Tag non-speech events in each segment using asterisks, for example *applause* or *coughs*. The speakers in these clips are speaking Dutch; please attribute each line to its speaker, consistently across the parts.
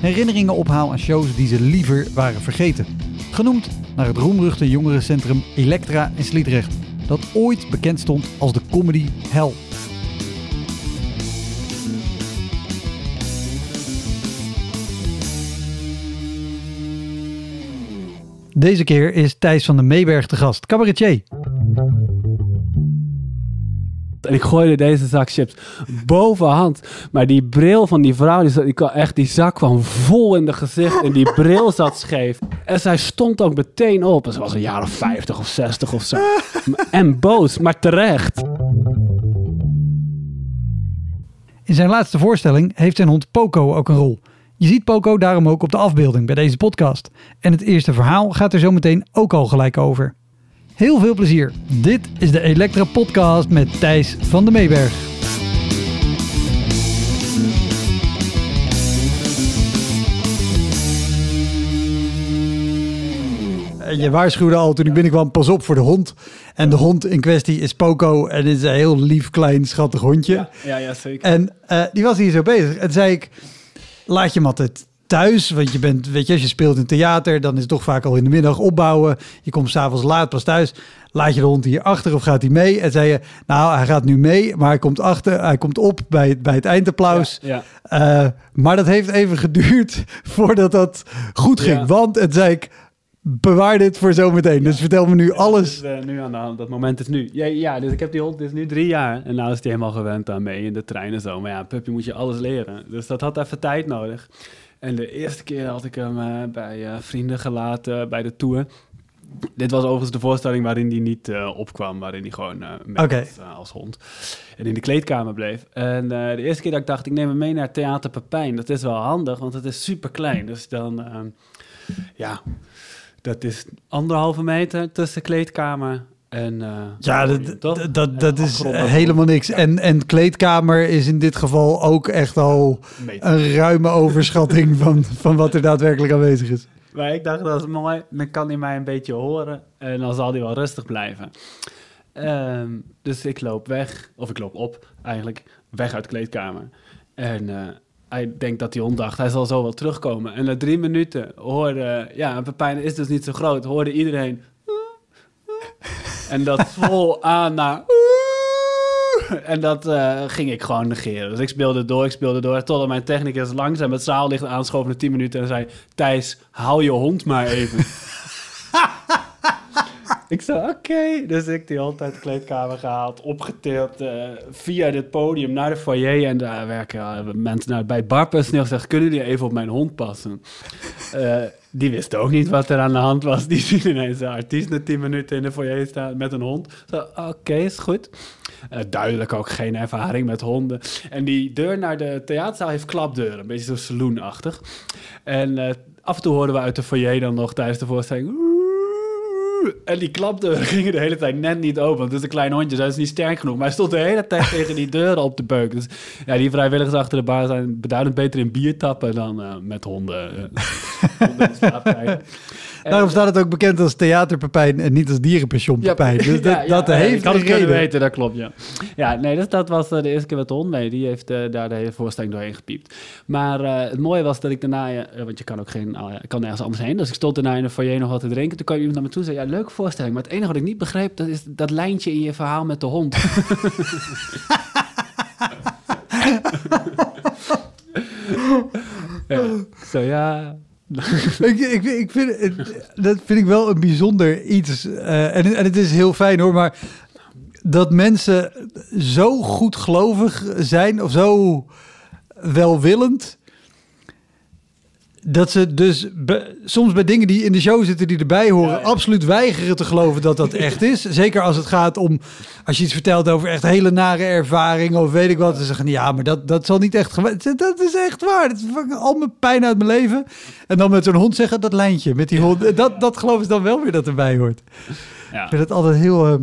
Speaker 1: herinneringen ophaal aan shows die ze liever waren vergeten. Genoemd naar het roemruchte jongerencentrum Elektra in Sliedrecht, dat ooit bekend stond als de comedy hell. Deze keer is Thijs van de Meeberg te gast, cabaretier.
Speaker 2: En ik gooide deze zak chips bovenhand. Maar die bril van die vrouw, die, zat, die, kwam echt, die zak kwam vol in de gezicht. En die bril zat scheef. En zij stond ook meteen op. En ze was een jaar of 50 of 60 of zo. En boos, maar terecht.
Speaker 1: In zijn laatste voorstelling heeft zijn hond Poco ook een rol. Je ziet Poco daarom ook op de afbeelding bij deze podcast. En het eerste verhaal gaat er zo meteen ook al gelijk over. Heel veel plezier. Dit is de Elektra Podcast met Thijs van de Meeberg. Je waarschuwde al toen ik binnenkwam, pas op voor de hond. En de hond in kwestie is Poco en is een heel lief, klein, schattig hondje.
Speaker 2: Ja, ja, ja zeker.
Speaker 1: En uh, die was hier zo bezig. En zei ik, laat je hem altijd thuis. Want je bent, weet je, als je speelt in theater, dan is het toch vaak al in de middag opbouwen. Je komt s'avonds laat pas thuis. Laat je de hond hier achter of gaat hij mee? En zei je, nou, hij gaat nu mee, maar hij komt achter, hij komt op bij, het, bij het eindapplaus.
Speaker 2: Ja, ja.
Speaker 1: Uh, maar dat heeft even geduurd *laughs* voordat dat goed ging.
Speaker 2: Ja.
Speaker 1: Want, en zei ik, bewaar dit voor zometeen. Dus vertel me nu alles.
Speaker 2: Uh, nu aan de hand. Dat moment is nu. Ja, ja, dus ik heb die hond, dit is nu drie jaar. En nou is hij helemaal gewend aan mee in de trein en zo. Maar ja, puppy moet je alles leren. Dus dat had even tijd nodig. En de eerste keer had ik hem uh, bij uh, vrienden gelaten bij de tour. Dit was overigens de voorstelling waarin hij niet uh, opkwam, waarin hij gewoon mee
Speaker 1: okay.
Speaker 2: als hond. En in de kleedkamer bleef. En de eerste keer dat ik dacht, ik neem hem mee naar Theater Pepijn. Dat is wel handig, want het is super klein. Dus dan, ja, dat is anderhalve meter tussen kleedkamer en, uh,
Speaker 1: ja, dat, dat, dat, dat is helemaal niks. Ja. En, en kleedkamer is in dit geval ook echt al een ruime overschatting van, van wat er daadwerkelijk aanwezig is.
Speaker 2: Maar ik dacht, dat is mooi. Dan kan hij mij een beetje horen en dan zal hij wel rustig blijven. Um, dus ik loop weg, of ik loop op eigenlijk, weg uit de kleedkamer. En uh, hij denkt dat die hond dacht, hij zal zo wel terugkomen. En na drie minuten hoorde, ja, Pepijn is dus niet zo groot, hoorde iedereen... En dat *laughs* vol aan naar... En dat uh, ging ik gewoon negeren. Dus ik speelde door, ik speelde door. Totdat mijn technicus langzaam het zaallicht aanschoof na 10 minuten en zei... Thijs, hou je hond maar even. *laughs* ik zei, oké. Okay. Dus ik die hond uit de kleedkamer gehaald, opgetild uh, via dit podium naar de foyer. En daar werken uh, mensen nou, bij het barpersoneel gezegd... kunnen jullie even op mijn hond passen? Die wist ook niet wat er aan de hand was. *laughs* Die zien ineens een artiest na 10 minuten in de foyer staan met een hond. Oké, okay, is goed. Uh, duidelijk ook geen ervaring met honden. En die deur naar de theaterzaal heeft klapdeuren. Een beetje zo saloonachtig. En uh, af en toe hoorden we uit de foyer dan nog tijdens de voorstelling... En die klapdeuren *laughs* gingen de hele tijd net niet open. Dus de kleine hondjes, hij is niet sterk genoeg. Maar hij stond de hele tijd *laughs* tegen die deuren op de beuk. Dus ja, die vrijwilligers achter de bar zijn beduidend beter in bier tappen dan uh, met honden. Uh, *laughs* honden.
Speaker 1: Daarom staat het ook bekend als theaterpepijn en niet als dierenpensionpepijn. Ja, *laughs* dus dat,
Speaker 2: ja, ja,
Speaker 1: dat heeft een
Speaker 2: het kunnen weten, dat klopt, ja. Ja, nee, dus dat was uh, de eerste keer met de hond mee. Die heeft uh, daar de hele voorstelling doorheen gepiept. Maar uh, het mooie was dat ik daarna, uh, want je kan ook geen, uh, kan nergens anders heen. Dus ik stond daarna in de foyer nog wat te drinken. Toen kwam iemand naar me toe en zei, ja, leuke voorstelling. Maar het enige wat ik niet begreep, dat is dat lijntje in je verhaal met de hond. *laughs* *laughs* ja, zo ja... *laughs*
Speaker 1: ik, ik, ik vind, dat vind ik wel een bijzonder iets. Eh, en, en het is heel fijn hoor, maar dat mensen zo goed gelovig zijn of zo welwillend. Dat ze dus be- soms bij dingen die in de show zitten die erbij horen,
Speaker 2: Ja, ja.
Speaker 1: absoluut weigeren te geloven dat dat *laughs* echt is. Zeker als het gaat om, als je iets vertelt over echt hele nare ervaringen of weet ik wat. Ze zeggen, ja, maar dat, dat zal niet echt Dat is echt waar. Dat is al mijn pijn uit mijn leven. En dan met zo'n hond zeggen, dat lijntje met die hond. Dat, dat geloven ze dan wel weer dat erbij hoort.
Speaker 2: Ja.
Speaker 1: Ik vind het altijd heel, eh,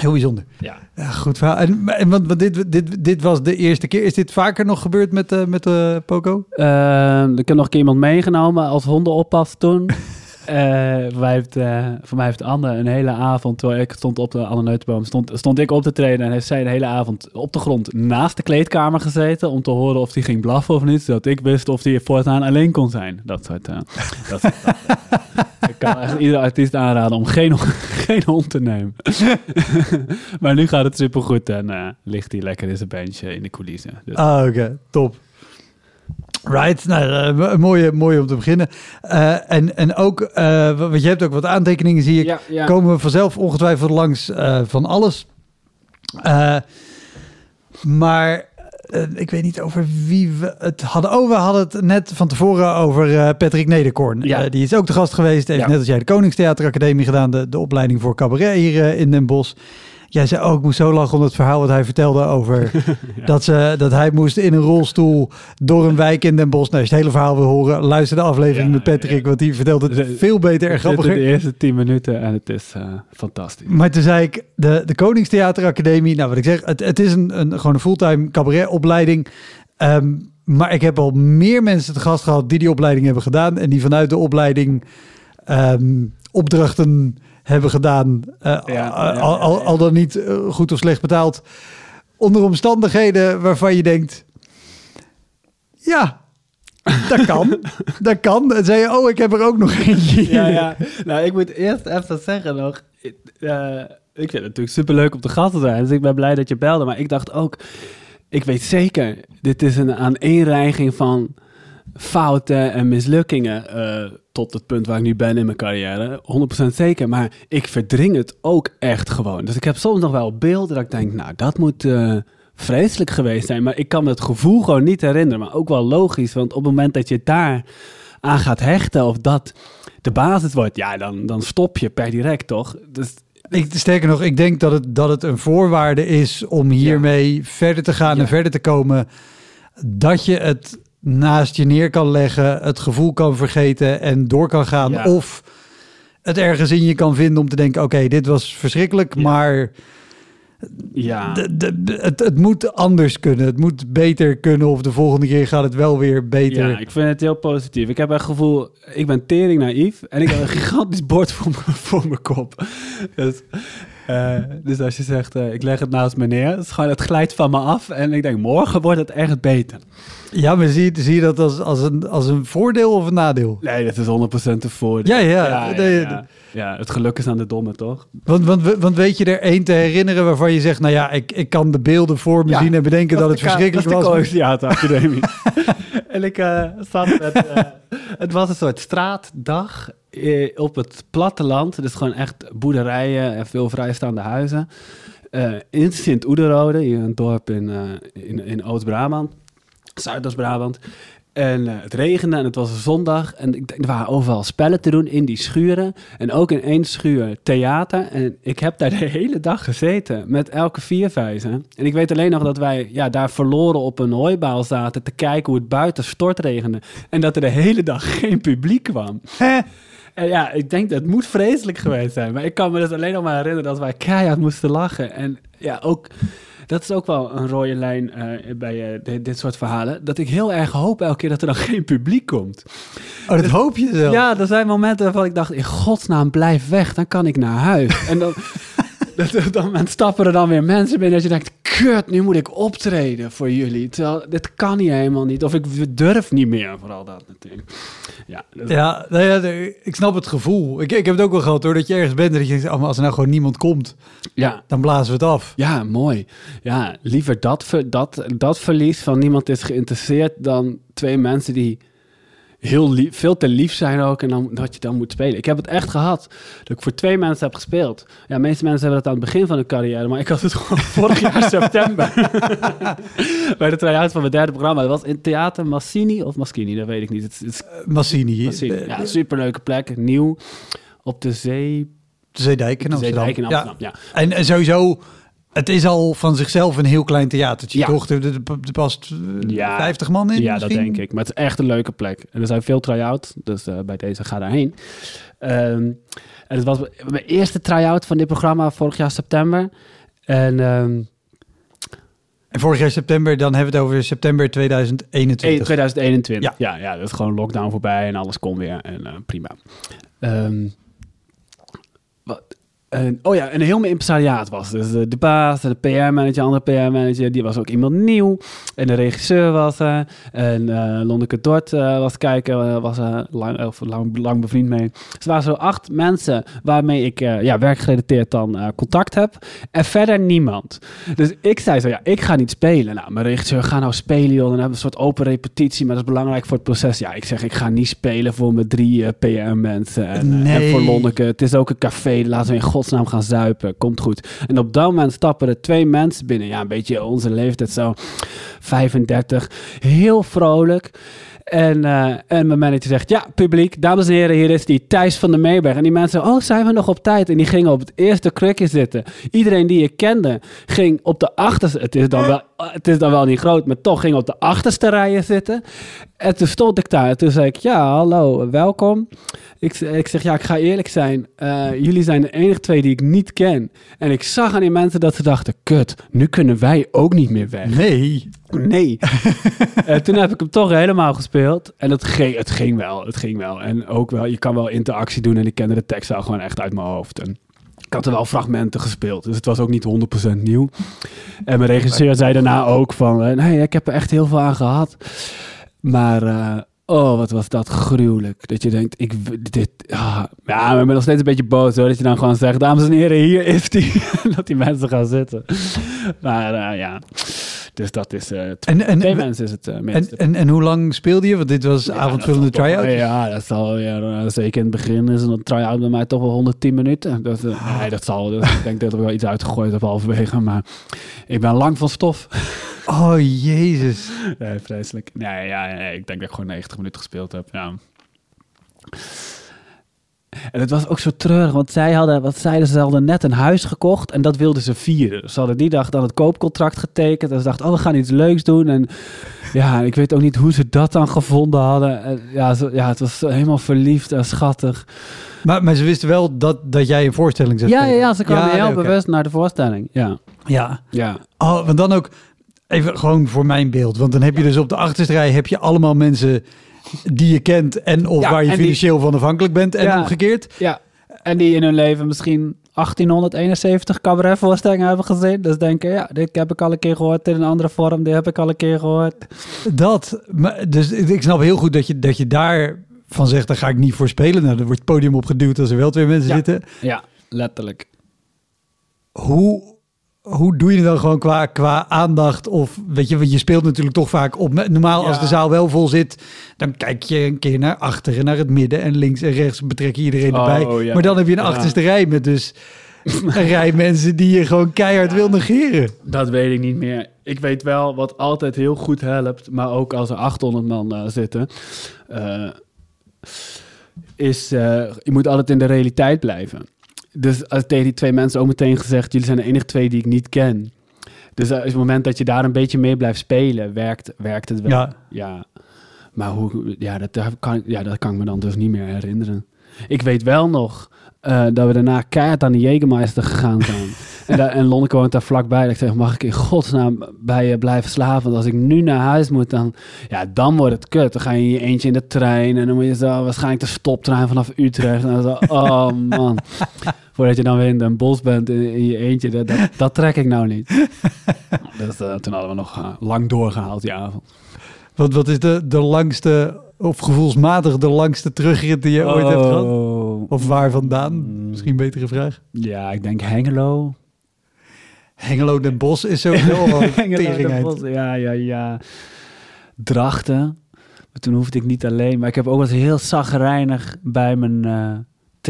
Speaker 1: heel bijzonder.
Speaker 2: ja.
Speaker 1: Ja, goed verhaal. En, want, want dit, dit, dit was de eerste keer. Is dit vaker nog gebeurd met, eh met eh, Poco?
Speaker 2: Ehm, ik heb nog een keer iemand meegenomen als hondenoppas toen. *laughs* Eh, voor, mij heeft, eh, voor mij heeft Anne een hele avond, terwijl ik stond op de Anne Neutenboom, stond, stond ik op te treden en heeft zij de hele avond op de grond naast de kleedkamer gezeten om te horen of hij ging blaffen of niet, zodat ik wist of hij voortaan alleen kon zijn. Dat soort... eh, dat, soort- *laughs* ik kan echt iedere artiest aanraden om geen, hond- *laughs* geen hond te nemen. *laughs* maar nu gaat het supergoed en ligt hij lekker in zijn bench in de coulissen. Dus,
Speaker 1: Ah, oké. Top. Right, nou, eh, mooie, mooi om te beginnen. Eh, en, en ook, eh, want je hebt ook wat aantekeningen, zie ik.
Speaker 2: ja, ja.
Speaker 1: Komen we vanzelf ongetwijfeld langs eh, van alles. Eh, maar eh, ik weet niet over wie we het hadden. Oh, we hadden het net van tevoren over eh, Patrick Nederkorn.
Speaker 2: Ja.
Speaker 1: Eh, die is ook de gast geweest. Heeft net als jij de Koningstheateracademie gedaan. De, de opleiding voor cabaret hier eh, in Den Bosch. Jij zei ook, ik moest zo lachen om het verhaal wat hij vertelde over *laughs* dat, ze, dat hij moest in een rolstoel door een wijk in Den Bosch. Nou, als je het hele verhaal wil horen, luister de aflevering
Speaker 2: Ja,
Speaker 1: met Patrick, want die vertelt het
Speaker 2: De-
Speaker 1: veel beter en grappiger.
Speaker 2: de eerste tien minuten en het is eh, fantastisch.
Speaker 1: Maar toen zei ik, de, de Koningstheateracademie, nou wat ik zeg, het, het is een, een, gewoon een fulltime cabaretopleiding. Ehm, maar ik heb al meer mensen te gast gehad die die opleiding hebben gedaan. En die vanuit de opleiding ehm, opdrachten hebben gedaan. eh,
Speaker 2: Ja,
Speaker 1: al, al, al dan niet eh, goed of slecht betaald. Onder omstandigheden waarvan je denkt, ja, dat kan. *laughs* dat kan. En zei je, oh, ik heb er ook nog eentje.
Speaker 2: Ja, ja. Nou, ik moet eerst even zeggen nog. eh, ik vind het natuurlijk superleuk om te gast te zijn. Dus ik ben blij dat je belde. Maar ik dacht ook, ik weet zeker, dit is een aaneenreiging van fouten en mislukkingen. Tot het punt waar ik nu ben in mijn carrière. 100% zeker. Maar ik verdring het ook echt gewoon. Dus ik heb soms nog wel beelden dat ik denk, nou, dat moet. eh, Vreselijk geweest zijn, maar ik kan me het gevoel gewoon niet herinneren. Maar ook wel logisch, want op het moment dat je daar aan gaat hechten of dat de basis wordt, ja, dan, dan stop je per direct, toch? Dus
Speaker 1: Ik, sterker nog, ik denk dat het, dat het een voorwaarde is om hiermee verder te gaan
Speaker 2: Ja.
Speaker 1: en verder te komen. Dat je het naast je neer kan leggen, het gevoel kan vergeten en door kan gaan.
Speaker 2: Ja.
Speaker 1: Of het ergens in je kan vinden om te denken, oké, dit was verschrikkelijk,
Speaker 2: Ja.
Speaker 1: maar
Speaker 2: ja,
Speaker 1: het, het moet anders kunnen. Het moet beter kunnen of de volgende keer gaat het wel weer beter.
Speaker 2: ja, ik vind het heel positief. Ik heb het gevoel, ik ben tering naïef en ik heb een *laughs* gigantisch bord voor, me- voor mijn kop. Dus, eh, dus als je zegt, eh, ik leg het naast me neer, het, is gewoon, het glijdt van me af en ik denk, morgen wordt het echt beter.
Speaker 1: Ja, maar zie, zie je dat als, als, een, als een voordeel of een nadeel?
Speaker 2: Nee, dat is 100% een voordeel.
Speaker 1: Ja, ja.
Speaker 2: ja,
Speaker 1: nee,
Speaker 2: ja. Ja, het geluk is aan de domme, toch?
Speaker 1: Want, want, want weet je er één te herinneren waarvan je zegt, nou ja, ik, ik kan de beelden voor me zien en bedenken dat, het verschrikkelijk
Speaker 2: dat is de
Speaker 1: was. *laughs*
Speaker 2: En ik eh, zat met... *laughs* het was een soort straatdag op het platteland. Dus gewoon echt boerderijen en veel vrijstaande huizen. Eh, in Sint-Oederode, een dorp in, eh, in, in Oost-Brabant. Zuidoost-Brabant. En eh, het regende en het was zondag. En ik denk, er waren overal spellen te doen in die schuren. En ook in één schuur theater. En ik heb daar de *laughs* hele dag gezeten met elke vierwijzen. En ik weet alleen nog dat wij ja, daar verloren op een hooibaal zaten... te kijken hoe het buiten stortregende. En dat er de hele dag *laughs* geen publiek kwam.
Speaker 1: Hè?
Speaker 2: En ja, ik denk dat het moet vreselijk geweest zijn. Maar ik kan me dus alleen nog maar herinneren dat wij keihard moesten lachen. En ja, ook... Dat is ook wel een rode lijn eh, bij eh, dit, dit soort verhalen. Dat ik heel erg hoop elke keer dat er dan *laughs* geen publiek komt.
Speaker 1: Oh, dat hoop je zelf.
Speaker 2: Ja, er zijn momenten waarvan ik dacht, in godsnaam, blijf weg. Dan kan ik naar huis. en dan, dat, dan stappen er dan weer mensen binnen. Dat je denkt, kut, nu moet ik optreden voor jullie. Terwijl, dit kan niet helemaal niet. Of ik durf niet meer, vooral dat natuurlijk. Ja, dat-
Speaker 1: Ja, nou ja, ik snap het gevoel. Ik, ik heb het ook wel gehad hoor, dat je ergens bent en dat je denkt, oh, maar als er nou gewoon niemand komt,
Speaker 2: ja,
Speaker 1: dan blazen we het af.
Speaker 2: Ja, mooi. Ja, liever dat, dat, dat verlies van niemand is geïnteresseerd dan twee mensen die heel lief, veel te lief zijn ook en dan, dat je dan moet spelen. Ik heb het echt gehad dat ik voor twee mensen heb gespeeld. Ja, de meeste mensen hebben dat aan het begin van hun carrière, maar ik had het *laughs* gewoon vorig jaar september. *laughs* Bij de try-out van mijn derde programma. Dat was in Theater Massini of Maschini, dat weet ik niet. Het, het is
Speaker 1: Massini.
Speaker 2: Massini.
Speaker 1: eh,
Speaker 2: Ja, superleuke plek, nieuw, op de zee,
Speaker 1: De Zeedijk in
Speaker 2: de
Speaker 1: Amsterdam.
Speaker 2: Zeedijk in
Speaker 1: Ja. En, en sowieso, het is al van zichzelf een heel klein theatertje,
Speaker 2: Ja.
Speaker 1: toch? Er, er, er past eh,
Speaker 2: Ja.
Speaker 1: 50 man in
Speaker 2: Ja, dat denk ik. Maar het is echt een leuke plek. En er zijn veel try-out, dus eh, bij deze ga daarheen. Ehm, en het was mijn eerste try-out van dit programma vorig jaar september. En ehm,
Speaker 1: En vorig jaar september, dan hebben we het over september
Speaker 2: eh,
Speaker 1: 2021.
Speaker 2: 2021.
Speaker 1: Ja.
Speaker 2: Ja. Ja, dat is gewoon lockdown voorbij en alles kon weer. En eh, prima. Ehm, wat, en, oh ja, en heel mijn impresariaat was. Dus de, de baas, de PR-manager, andere PR-manager, die was ook iemand nieuw. En de regisseur was er. En eh Lonneke Dort eh, was kijken, eh, was er lang, of lang, lang bevriend mee. Dus er waren zo acht mensen waarmee ik eh, ja, werkgerelateerd dan contact heb. En verder niemand. Dus ik zei zo, ja, ik ga niet spelen. Nou, mijn regisseur, ga nou spelen, joh. Dan hebben we een soort open repetitie, maar dat is belangrijk voor het proces. Ja, ik zeg, ik ga niet spelen voor mijn drie PR-mensen. En,
Speaker 1: Nee.
Speaker 2: en voor Lonneke. Het is ook een café, laten we in godsnaam gaan zuipen. Komt goed. En op dat moment stappen er twee mensen binnen. Ja, een beetje onze leeftijd, zo 35. Heel vrolijk. En, eh, en mijn manager zegt, ja, publiek, dames en heren, hier is die Thijs van der Meeberg. En die mensen, oh, zijn we nog op tijd? En die gingen op het eerste krukje zitten. Iedereen die ik kende ging op de achterste, het is dan wel, het is dan wel niet groot, maar toch ging op de achterste rijen zitten. En toen stond ik daar en toen zei ik, ja, hallo, welkom. Ik, ik zeg, ja, ik ga eerlijk zijn. eh, jullie zijn de enige twee die ik niet ken. En ik zag aan die mensen dat ze dachten, kut, nu kunnen wij ook niet meer weg.
Speaker 1: Nee.
Speaker 2: Nee. *laughs* En toen heb ik hem toch helemaal gespeeld. En het ging, het ging wel, het ging wel. En ook wel, je kan wel interactie doen en ik kende de tekst al gewoon echt uit mijn hoofd. En ik had er wel fragmenten gespeeld, dus het was ook niet 100% nieuw. En mijn regisseur zei daarna ook van, eh, nee, ik heb er echt heel veel aan gehad. Maar, eh, oh, wat was dat gruwelijk. Dat je denkt, ik, dit, ah, ja, maar ik ben nog steeds een beetje boos hoor. Dat je dan gewoon zegt, dames en heren, hier is *laughs* die. dat die mensen gaan zitten. Maar eh, ja, dus dat is, eh twee,
Speaker 1: En, en,
Speaker 2: twee
Speaker 1: en,
Speaker 2: mensen is het
Speaker 1: en, en, en hoe lang speelde je? Want dit was
Speaker 2: Ja,
Speaker 1: avondvullende try-out.
Speaker 2: Ja, dat zal ja, zeker in het begin is een try-out bij mij toch wel 110 minuten. Dat, eh, nee, dat zal. Ik denk dat ik wel iets uitgegooid heb halverwege, maar ik ben lang van stof. *laughs*
Speaker 1: Oh, jezus.
Speaker 2: Nee, vreselijk. Nee, ja, nee, ik denk dat ik gewoon 90 minuten gespeeld heb. Ja. En het was ook zo treurig, want zij hadden, wat zeiden ze, ze hadden net een huis gekocht en dat wilden ze vieren. Ze hadden die dag dan het koopcontract getekend en ze dachten, oh, we gaan iets leuks doen. En ja, ik weet ook niet hoe ze dat dan gevonden hadden. En ja, zo, ja, het was helemaal verliefd en schattig.
Speaker 1: Maar, maar ze wisten wel dat, dat jij een voorstelling zou
Speaker 2: Ja, ja, ja, ze kwamen heel bewust naar de voorstelling. Ja,
Speaker 1: Ja.
Speaker 2: ja.
Speaker 1: Oh, want dan ook even gewoon voor mijn beeld. Want dan heb je dus op de achterste rij heb je allemaal mensen die je kent en of
Speaker 2: Ja,
Speaker 1: waar je
Speaker 2: die-
Speaker 1: financieel van afhankelijk bent en
Speaker 2: Ja.
Speaker 1: omgekeerd.
Speaker 2: Ja, en die in hun leven misschien 1871 cabaretvoorstellingen hebben gezien. Dus denken, ja, dit heb ik al een keer gehoord in een andere vorm. Dit heb ik al een keer gehoord.
Speaker 1: Dat, maar, dus ik snap heel goed dat je, dat je daar van zegt, daar ga ik niet voor spelen. Nou, dan wordt het podium opgeduwd als er wel twee mensen
Speaker 2: Ja.
Speaker 1: zitten.
Speaker 2: Ja, letterlijk.
Speaker 1: Hoe, hoe doe je het dan gewoon qua, qua aandacht? Of weet je, want je speelt natuurlijk toch vaak op. Normaal als de zaal wel vol zit, dan kijk je een keer naar achteren, naar het midden en links en rechts betrek je iedereen
Speaker 2: Oh,
Speaker 1: erbij.
Speaker 2: ja.
Speaker 1: Maar dan heb je een achterste rij met dus een *laughs* rij mensen die je gewoon keihard wil negeren.
Speaker 2: Dat weet ik niet meer. Ik weet wel wat altijd heel goed helpt, maar ook als er 800 man eh, zitten, eh, is eh, je moet altijd in de realiteit blijven. Dus als tegen die twee mensen ook meteen gezegd, jullie zijn de enige twee die ik niet ken. Dus eh, op het moment dat je daar een beetje mee blijft spelen, werkt, werkt het wel.
Speaker 1: Ja.
Speaker 2: ja. Maar hoe, ja, dat, kan, ja, dat kan ik me dan dus niet meer herinneren. Ik weet wel nog eh, dat we daarna keihard aan de Jägermeister gegaan zijn. *laughs* en, daar, en Lonneke woont daar vlakbij. Dat ik zeg, mag ik in godsnaam bij je blijven slapen? Want als ik nu naar huis moet, dan, ja, dan wordt het kut. Dan ga je in je eentje in de trein en dan moet je zo waarschijnlijk de stoptrein vanaf Utrecht. En dan zo, oh man. *laughs* Voordat je dan weer in Den Bosch bent in, in je eentje, dat, dat, dat trek ik nou niet. *laughs* dus toen hadden we nog eh, lang doorgehaald die avond.
Speaker 1: Wat, wat is de, de langste, of gevoelsmatig de langste terugrit die je ooit hebt gehad?
Speaker 2: Oh.
Speaker 1: Of waar vandaan?
Speaker 2: Mm.
Speaker 1: Misschien een betere vraag.
Speaker 2: Ja, ik denk Hengelo.
Speaker 1: Hengelo Den Bosch is sowieso al *laughs* een.
Speaker 2: Bosch, Ja, ja, ja. Drachten. Maar toen hoefde ik niet alleen. Maar ik heb ook wel eens heel zagrijnig bij mijn eh,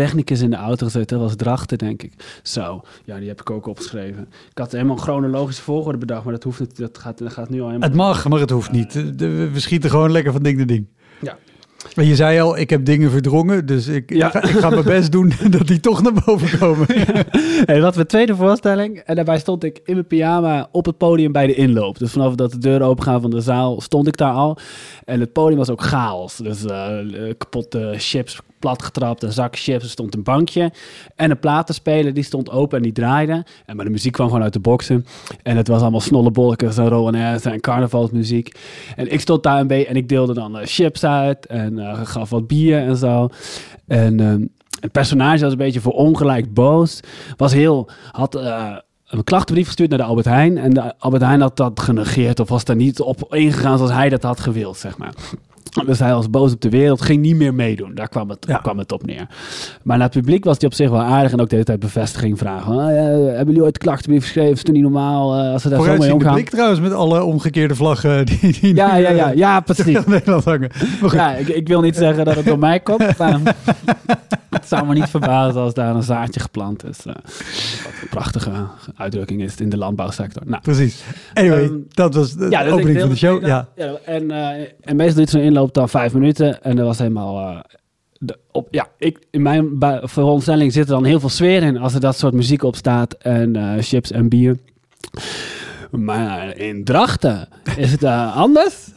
Speaker 2: technicus in de auto gezeten. Dat was Drachten, denk ik. Zo, ja, die heb ik ook opgeschreven. Ik had helemaal een chronologische volgorde bedacht, maar dat hoeft niet. Dat gaat, dat gaat nu al helemaal...
Speaker 1: Het mag, maar het hoeft niet. We schieten gewoon lekker van ding naar ding.
Speaker 2: Ja.
Speaker 1: Maar je zei al, ik heb dingen verdrongen, dus ik,
Speaker 2: Ja.
Speaker 1: ik, ga, ik ga mijn best doen *laughs* dat die toch naar boven komen. *laughs*
Speaker 2: Hey, dat was tweede voorstelling. En daarbij stond ik in mijn pyjama op het podium bij de inloop. Dus vanaf dat de deuren opengaan van de zaal stond ik daar al. En het podium was ook chaos. Dus eh, eh, kapotte chips platgetrapt, een zak chips, er stond een bankje. En een platenspeler, die stond open en die draaide. En maar de muziek kwam gewoon uit de boksen. En het was allemaal snollebolletjes en Rowan en carnavalsmuziek. En ik stond daar een beetje en ik deelde dan eh, chips uit en eh, gaf wat bier en zo. En ehm, het personage was een beetje voor ongelijk boos. Was heel, had eh, een klachtenbrief gestuurd naar de Albert Heijn. En de Albert Heijn had dat genegeerd of was daar niet op ingegaan zoals hij dat had gewild, zeg maar. Dus hij was boos op de wereld, ging niet meer meedoen. Daar kwam het,
Speaker 1: Ja.
Speaker 2: kwam het op neer. Maar naar het publiek was hij op zich wel aardig en ook de hele tijd bevestiging vragen. Ah, ja, hebben jullie ooit klachtenbrief geschreven? Is het niet normaal eh, als ze daar zo mee omgaan?
Speaker 1: blik trouwens met alle omgekeerde vlaggen *laughs* die, die
Speaker 2: Ja,
Speaker 1: nu,
Speaker 2: ja, ja,
Speaker 1: eh,
Speaker 2: ja, precies. *laughs*
Speaker 1: Nederland hangen.
Speaker 2: Ja, ik, ik wil niet zeggen dat het door mij komt, *laughs* maar het zou me niet verbazen als daar een zaadje geplant is. eh, wat een prachtige uitdrukking is in de landbouwsector. Nou,
Speaker 1: precies. Anyway,
Speaker 2: Ehm,
Speaker 1: dat was de
Speaker 2: ja, dus
Speaker 1: opening van de show. Ja.
Speaker 2: dat- ja, en, eh, en meestal duurt zo'n inloop dan vijf minuten en dat was helemaal... eh, de, op, ja, ik, in mijn veronderstelling zit er dan heel veel sfeer in als er dat soort muziek op staat en eh, chips en bier. Maar in Drachten is het eh, anders. *laughs*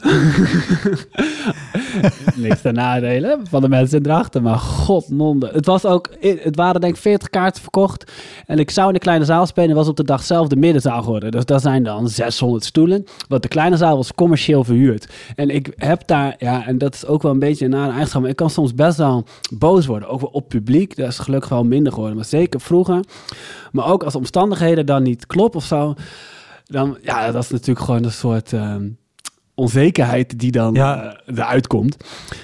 Speaker 2: Niks ten nadele van de mensen in Drachten, maar godmonde. Het, was ook, het waren denk ik 40 kaarten verkocht. En ik zou in de kleine zaal spelen, was op de dag zelf de middenzaal geworden. Dus daar zijn dan 600 stoelen. Want de kleine zaal was commercieel verhuurd. En ik heb daar, ja, en dat is ook wel een beetje een nare eigenschap. maar Ik kan soms best wel boos worden, ook wel op publiek. Dat is gelukkig wel minder geworden, maar zeker vroeger. Maar ook als omstandigheden dan niet kloppen of zo. Dan, ja, dat is natuurlijk gewoon een soort ehm, onzekerheid die dan
Speaker 1: Ja.
Speaker 2: eh, eruit komt.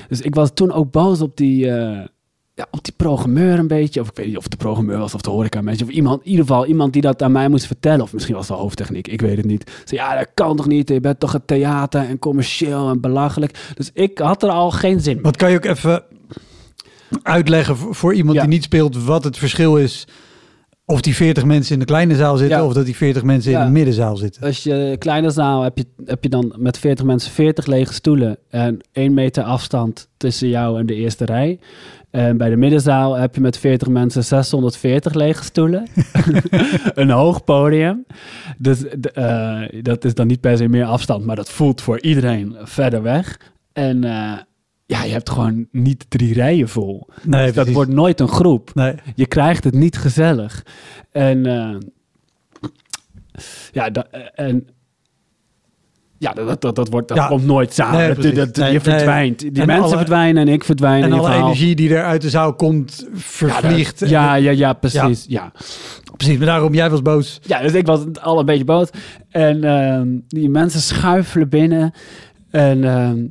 Speaker 2: Dus ik was toen ook boos op die, eh, ja, op die programmeur een beetje. Of ik weet niet of het de programmeur was of de horeca mensen. Of iemand, in ieder geval iemand die dat aan mij moest vertellen. Of misschien was het wel hoofdtechniek, ik weet het niet. Ze ja, dat kan toch niet? Je bent toch het theater en commercieel en belachelijk. Dus ik had er al geen zin in.
Speaker 1: Wat kan je ook even uitleggen voor, voor iemand
Speaker 2: Ja.
Speaker 1: die niet speelt wat het verschil is of die 40 mensen in de kleine zaal zitten
Speaker 2: Ja.
Speaker 1: of dat die 40 mensen in de middenzaal zitten?
Speaker 2: Als je kleine zaal heb je, heb je dan met 40 mensen 40 lege stoelen en 1 meter afstand tussen jou en de eerste rij. En bij de middenzaal heb je met 40 mensen 640 lege stoelen. *laughs* een hoog podium. Dus eh, dat is dan niet per se meer afstand, maar dat voelt voor iedereen verder weg. En eh, ja, je hebt gewoon niet drie rijen vol.
Speaker 1: Nee,
Speaker 2: Dus dat wordt nooit een groep.
Speaker 1: Nee.
Speaker 2: Je krijgt het niet gezellig. En eh, ja, da- eh, en ja, dat, dat, dat, wordt, dat
Speaker 1: Ja.
Speaker 2: komt nooit samen.
Speaker 1: Nee,
Speaker 2: Dat- dat-
Speaker 1: Nee,
Speaker 2: je verdwijnt. Die
Speaker 1: En
Speaker 2: mensen
Speaker 1: alle-
Speaker 2: verdwijnen en ik verdwijn.
Speaker 1: En
Speaker 2: je
Speaker 1: alle energie die er uit de zaal komt,
Speaker 2: Ja, dat-
Speaker 1: vervliegt.
Speaker 2: Ja, ja, ja, precies. Ja.
Speaker 1: Precies, maar daarom, jij was boos.
Speaker 2: Ja, dus ik was al een beetje boos. En ehm, die mensen schuifelen binnen. En, ehm,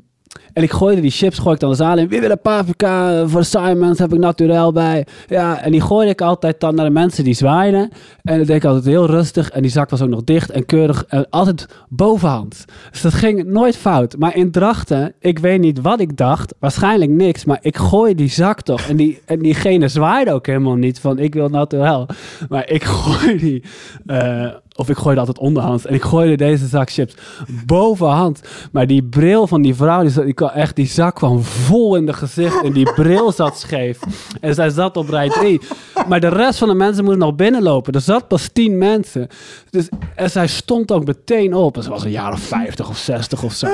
Speaker 2: en ik gooide die chips, gooi ik dan de zaal in. Wie wil een paprika voor de Simons? Heb ik naturel bij. Ja, en die gooide ik altijd dan naar de mensen die zwaaiden. En dat deed ik altijd heel rustig. En die zak was ook nog dicht en keurig. En altijd bovenhand. Dus dat ging nooit fout. Maar in Drachten, ik weet niet wat ik dacht. Waarschijnlijk niks. Maar ik gooi die zak toch. En, die, en diegene zwaaide ook helemaal niet van ik wil naturel. Maar ik *laughs* gooi die... eh, of ik gooide altijd onderhands. En ik gooide deze zak chips bovenhand. Maar die bril van die vrouw, die, die, echt, die zak kwam vol in de gezicht. En die bril zat scheef. En zij zat op rij 3. Maar de rest van de mensen moesten nog binnenlopen. Er zat pas 10 mensen. Dus, en zij stond ook meteen op. En ze was een jaar of 50 of 60 of zo.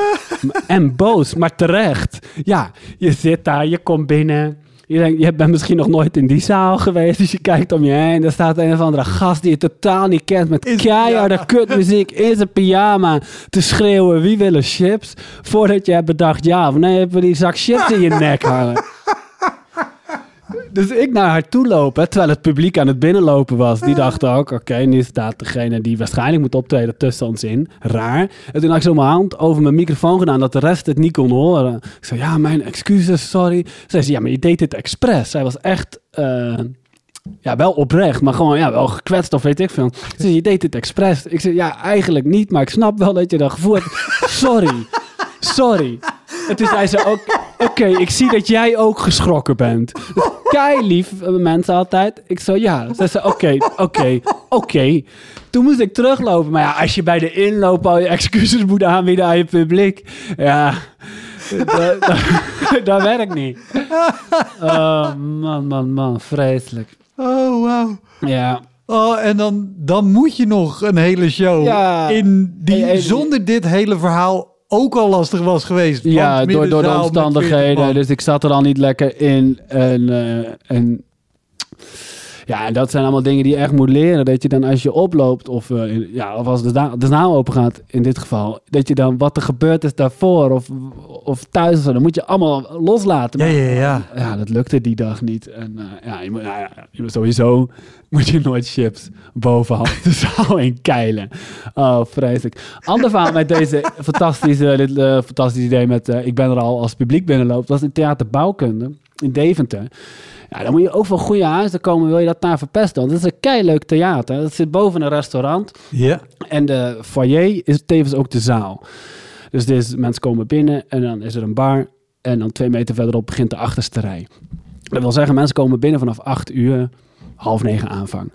Speaker 2: En boos, maar terecht. Ja, je zit daar, je komt binnen. Je, denkt, je bent misschien nog nooit in die zaal geweest, dus je kijkt om je heen. Er staat een of andere gast die je totaal niet kent met
Speaker 1: zijn
Speaker 2: keiharde
Speaker 1: pyjama.
Speaker 2: kutmuziek *laughs* in zijn pyjama te schreeuwen wie willen chips. Voordat je hebt bedacht ja of nee, hebben we die zak chips in je nek hangen. Dus ik naar haar toe lopen, terwijl het publiek aan het binnenlopen was. Die dachten ook, oké, nu staat degene die waarschijnlijk moet optreden tussen ons in. Raar. En toen had ik zo mijn hand over mijn microfoon gedaan, dat de rest het niet kon horen. Ik zei, ja, mijn excuses, sorry. Zei ze, ja, maar je deed dit expres. Zij was echt... eh, ja, wel oprecht, maar gewoon ja, wel gekwetst of weet ik veel. Ze zei, je deed dit expres. Ik zei, ja, eigenlijk niet, maar ik snap wel dat je dat gevoel hebt. Sorry, sorry. En toen zei ze ook, oké, ik zie dat jij ook geschrokken bent. Dus kei lief, eh, mensen altijd. Ik zo, ja. Ze zei, oké, oké, oké. Toen moest ik teruglopen. Maar ja, als je bij de inloop al je excuses moet aanbieden aan je publiek. Ja, dat, dat, *laughs* dat werkt niet. Oh, man, man, man. Vreselijk.
Speaker 1: Oh, wauw.
Speaker 2: Ja.
Speaker 1: Oh, en dan, dan moet je nog een hele show
Speaker 2: Ja.
Speaker 1: in die
Speaker 2: Hey, hey,
Speaker 1: zonder dit hele verhaal ook al lastig was geweest.
Speaker 2: Ja, door, door de
Speaker 1: middenzaal met 40
Speaker 2: omstandigheden. Dus ik zat er al niet lekker in. En, eh, en ja, en dat zijn allemaal dingen die je echt moet leren. Dat je dan als je oploopt, of, eh, ja, of als de, da- de naam open gaat in dit geval, dat je dan wat er gebeurd is daarvoor of, of thuis of zo, dan moet je allemaal loslaten.
Speaker 1: Ja,
Speaker 2: Maar-
Speaker 1: ja, ja.
Speaker 2: ja, dat lukte die dag niet. En eh, ja, je moet, nou ja, je moet sowieso moet je nooit chips bovenal *laughs* de zaal in keilen. Oh, vreselijk. Ander verhaal met deze *laughs* fantastische, dit eh, fantastische idee met ik ben er al als publiek binnenloopt, was in Theater Bouwkunde in Deventer. Ja, dan moet je ook van goede huizen komen, wil je dat daar verpesten. Want het is een keileuk theater. Dat zit boven een restaurant.
Speaker 1: Ja.
Speaker 2: En de foyer is tevens ook de zaal. Dus is, mensen komen binnen en dan is er een bar. En dan twee meter verderop begint de achterste rij. Dat wil zeggen, mensen komen binnen vanaf acht uur, half negen aanvang.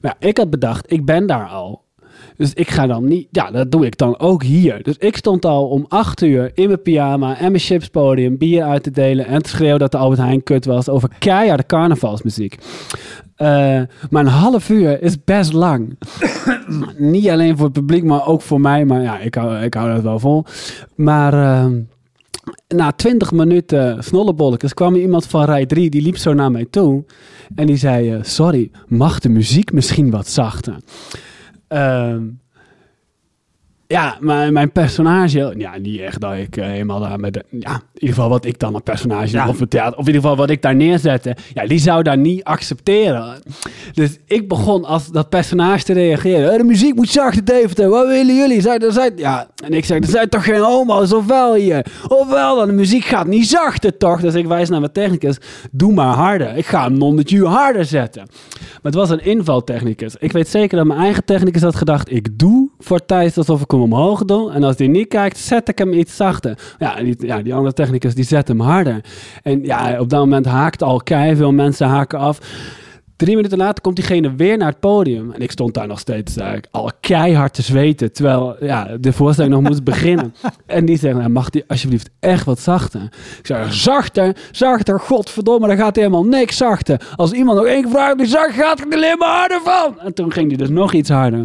Speaker 2: Maar ja, ik had bedacht, ik ben daar al. Dus ik ga dan niet... Ja, dat doe ik dan ook hier. Dus ik stond al om acht uur in mijn pyjama en mijn chipspodium bier uit te delen... en te schreeuwen dat de Albert Heijn kut was over keiharde carnavalsmuziek. Eh, maar een half uur is best lang. *coughs* niet alleen voor het publiek, maar ook voor mij. Maar ja, ik hou, ik hou dat wel vol. Maar ehm, na twintig minuten snollebolletjes kwam er iemand van rij 3, die liep zo naar mij toe. En die zei, eh, sorry, mag de muziek misschien wat zachter? Um, ja, maar mijn personage, ja, niet echt dat ik eh, helemaal daar met, de, ja, in ieder geval wat ik dan een personage,
Speaker 1: Ja.
Speaker 2: of het theater, of in ieder geval wat ik daar neerzette, ja, die zou daar niet accepteren. Dus ik begon als dat personage te reageren. "Eh, De muziek moet zachter, Deventer. Wat willen jullie? Zij, er zijn, ja. En ik zeg, er zijn toch geen homo's of wel hier? Ofwel, dan de muziek gaat niet zachter, toch? Dus ik wijs naar mijn technicus. Doe maar harder. Ik ga hem non harder zetten. Maar het was een invaltechnicus. Ik weet zeker dat mijn eigen technicus had gedacht... ik doe voor Thijs alsof ik hem omhoog doe. En als hij niet kijkt, zet ik hem iets zachter. Ja, die, ja, die andere technicus die zet hem harder. En ja, op dat moment haakt al kei veel mensen haken af. Drie minuten later komt diegene weer naar het podium. En ik stond daar nog steeds eh, al keihard te zweten. Terwijl ja, de voorstelling nog moest beginnen. *laughs* En die zegt, nou, mag die alsjeblieft echt wat zachter? Ik zeg, zachter, zachter, godverdomme, daar gaat helemaal niks zachter. Als iemand nog één keer vraagt, die zacht gaat er alleen maar harder van. En toen ging die dus nog iets harder.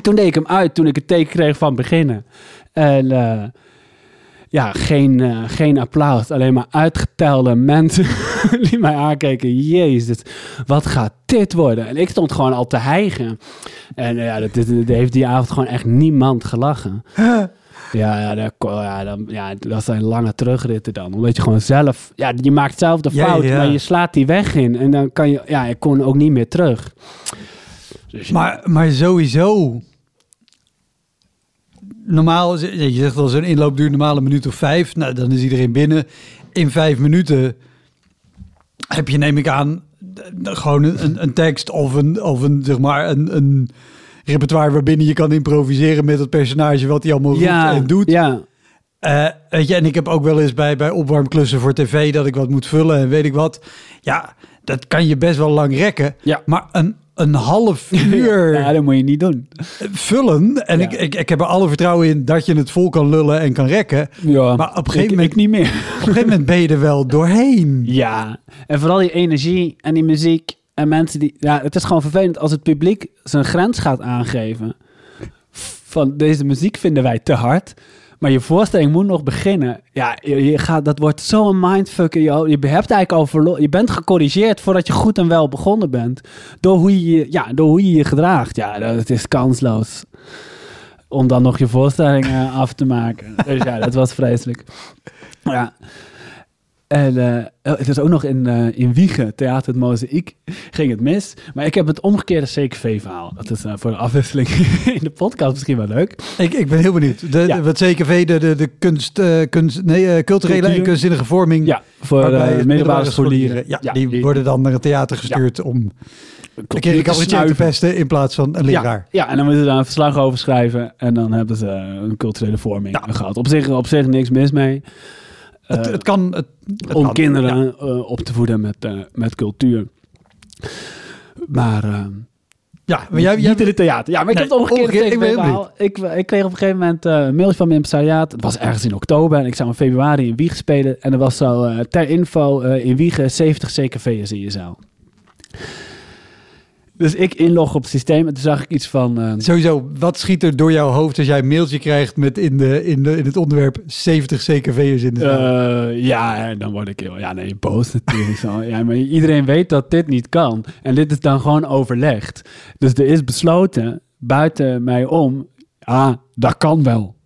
Speaker 2: En toen deed ik hem uit toen ik het teken kreeg van beginnen. En eh, ja, geen, eh, geen applaus. Alleen maar uitgetelde mensen *laughs* die mij aankeken. Jezus, wat gaat dit worden? En ik stond gewoon al te hijgen. En eh, ja, dat, dat, dat heeft die avond gewoon echt niemand gelachen. Ja, ja, dat, ja, dan, ja, dat zijn lange terugritten dan. Omdat je gewoon zelf... Ja, je maakt zelf de fout, maar je slaat die weg in. En dan kan je... Ja, ik kon ook niet meer terug. Dus ja.
Speaker 1: Maar, maar sowieso. Normaal, je zegt wel zo'n inloop duurt normaal een minuut of vijf. Nou, dan is iedereen binnen. In vijf minuten heb je, neem ik aan, gewoon een, een, tekst of een, of een, zeg maar, een, een repertoire waarbinnen je kan improviseren met het personage wat hij allemaal roept en doet.
Speaker 2: Ja,
Speaker 1: Eh, weet je, en ik heb ook wel eens bij, bij opwarmklussen voor tv dat ik wat moet vullen en weet ik wat. Ja, dat kan je best wel lang rekken.
Speaker 2: Ja.
Speaker 1: Maar een, een half *laughs* uur
Speaker 2: ja, dat moet je niet doen.
Speaker 1: vullen. En
Speaker 2: Ja.
Speaker 1: ik, ik, ik heb er alle vertrouwen in dat je het vol kan lullen en kan rekken.
Speaker 2: Ja,
Speaker 1: Maar op een gegeven
Speaker 2: ik,
Speaker 1: moment-
Speaker 2: ik niet meer.
Speaker 1: Op een gegeven moment ben je er wel doorheen. *laughs*
Speaker 2: Ja, en vooral die energie en die muziek en mensen die... Ja, het is gewoon vervelend als het publiek zijn grens gaat aangeven. Van deze muziek vinden wij te hard. Maar je voorstelling moet nog beginnen. Ja, je, gaat, dat wordt zo'n mindfuck. in Je, je hebt eigenlijk al verloren. Je bent gecorrigeerd voordat je goed en wel begonnen bent. Door hoe je ja, door hoe je, je gedraagt. Ja, dat is kansloos. Om dan nog je voorstelling eh, *laughs* af te maken. Dus ja, dat was vreselijk. Ja. En eh, het is ook nog in, eh, in Wiegen, Theater het Mozaïek, ging het mis. Maar ik heb het omgekeerde CKV-verhaal. Dat is eh, voor de afwisseling *laughs* in de podcast misschien wel leuk.
Speaker 1: Ik, ik ben heel benieuwd. De,
Speaker 2: Ja.
Speaker 1: wat CKV, de, de, de kunst, kunst, nee, culturele
Speaker 2: Cultuur.
Speaker 1: en kunstzinnige vorming.
Speaker 2: Ja, voor de middelbare scholieren.
Speaker 1: Ja, die, worden dan naar het theater gestuurd om een keer een
Speaker 2: te
Speaker 1: pesten in plaats van een
Speaker 2: Ja,
Speaker 1: leraar.
Speaker 2: ja, en dan moeten ze daar een verslag over schrijven. En dan hebben ze een culturele vorming gehad. Op zich, op zich niks mis mee.
Speaker 1: Het,
Speaker 2: Eh,
Speaker 1: het kan... Het, het
Speaker 2: om
Speaker 1: kan,
Speaker 2: kinderen eh, op te voeden met, eh, met cultuur. Maar
Speaker 1: Ja, maar jij, jij,
Speaker 2: niet in het theater. Ja, maar ik
Speaker 1: Nee,
Speaker 2: heb het omgekeerd
Speaker 1: ik ben.
Speaker 2: Ik, ik kreeg op een gegeven moment een mailtje van mijn impresariaat. Het was ergens in oktober en ik zou in februari in Wieg spelen. En er was zo ter info in Wiegen 70 CKV'ers in je zaal. Dus ik inlog op het systeem en toen zag ik iets van... eh,
Speaker 1: Sowieso, wat schiet er door jouw hoofd als jij een mailtje krijgt met in, de, in, de, in het onderwerp 70 CKV'ers in de zaal?
Speaker 2: Eh, ja, en dan word ik heel... Ja, nee, boos natuurlijk. *laughs* zo. Ja, maar iedereen weet dat dit niet kan. En dit is dan gewoon overlegd. Dus er is besloten, buiten mij om... Ah, dat kan wel.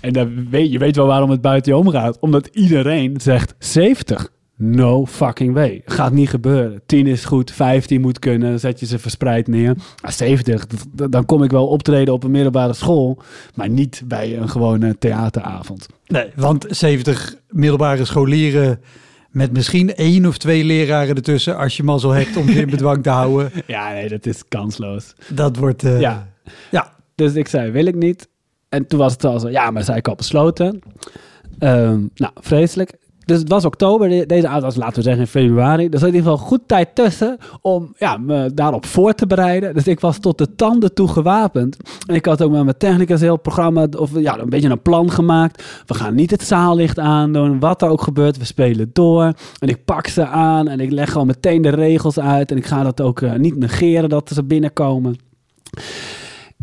Speaker 2: En dan weet, je weet wel waarom het buiten je omgaat. Omdat iedereen zegt 70. No fucking way. Gaat niet gebeuren. 10 is goed, 15 moet kunnen. Dan zet je ze verspreid neer. Maar 70, d- d- dan kom ik wel optreden op een middelbare school. Maar niet bij een gewone theateravond.
Speaker 1: Nee, want 70 middelbare scholieren met misschien één of twee leraren ertussen, als je mazzel hebt om ze in bedwang te houden. *laughs*
Speaker 2: Ja, nee, dat is kansloos.
Speaker 1: Dat wordt... eh,
Speaker 2: Ja.
Speaker 1: ja.
Speaker 2: Dus ik zei, wil ik niet. En toen was het al zo, ja, maar zei ik al besloten. Ehm, nou, vreselijk. Dus het was oktober, de- deze avond was, laten we zeggen, in februari. Er zat in ieder geval goed tijd tussen om ja, me daarop voor te bereiden. Dus ik was tot de tanden toe gewapend. En ik had ook met mijn technicus heel programma, of ja, een beetje een plan gemaakt. We gaan niet het zaallicht aandoen, wat er ook gebeurt, we spelen door. En ik pak ze aan en ik leg gewoon meteen de regels uit. En ik ga dat ook eh, niet negeren dat ze binnenkomen.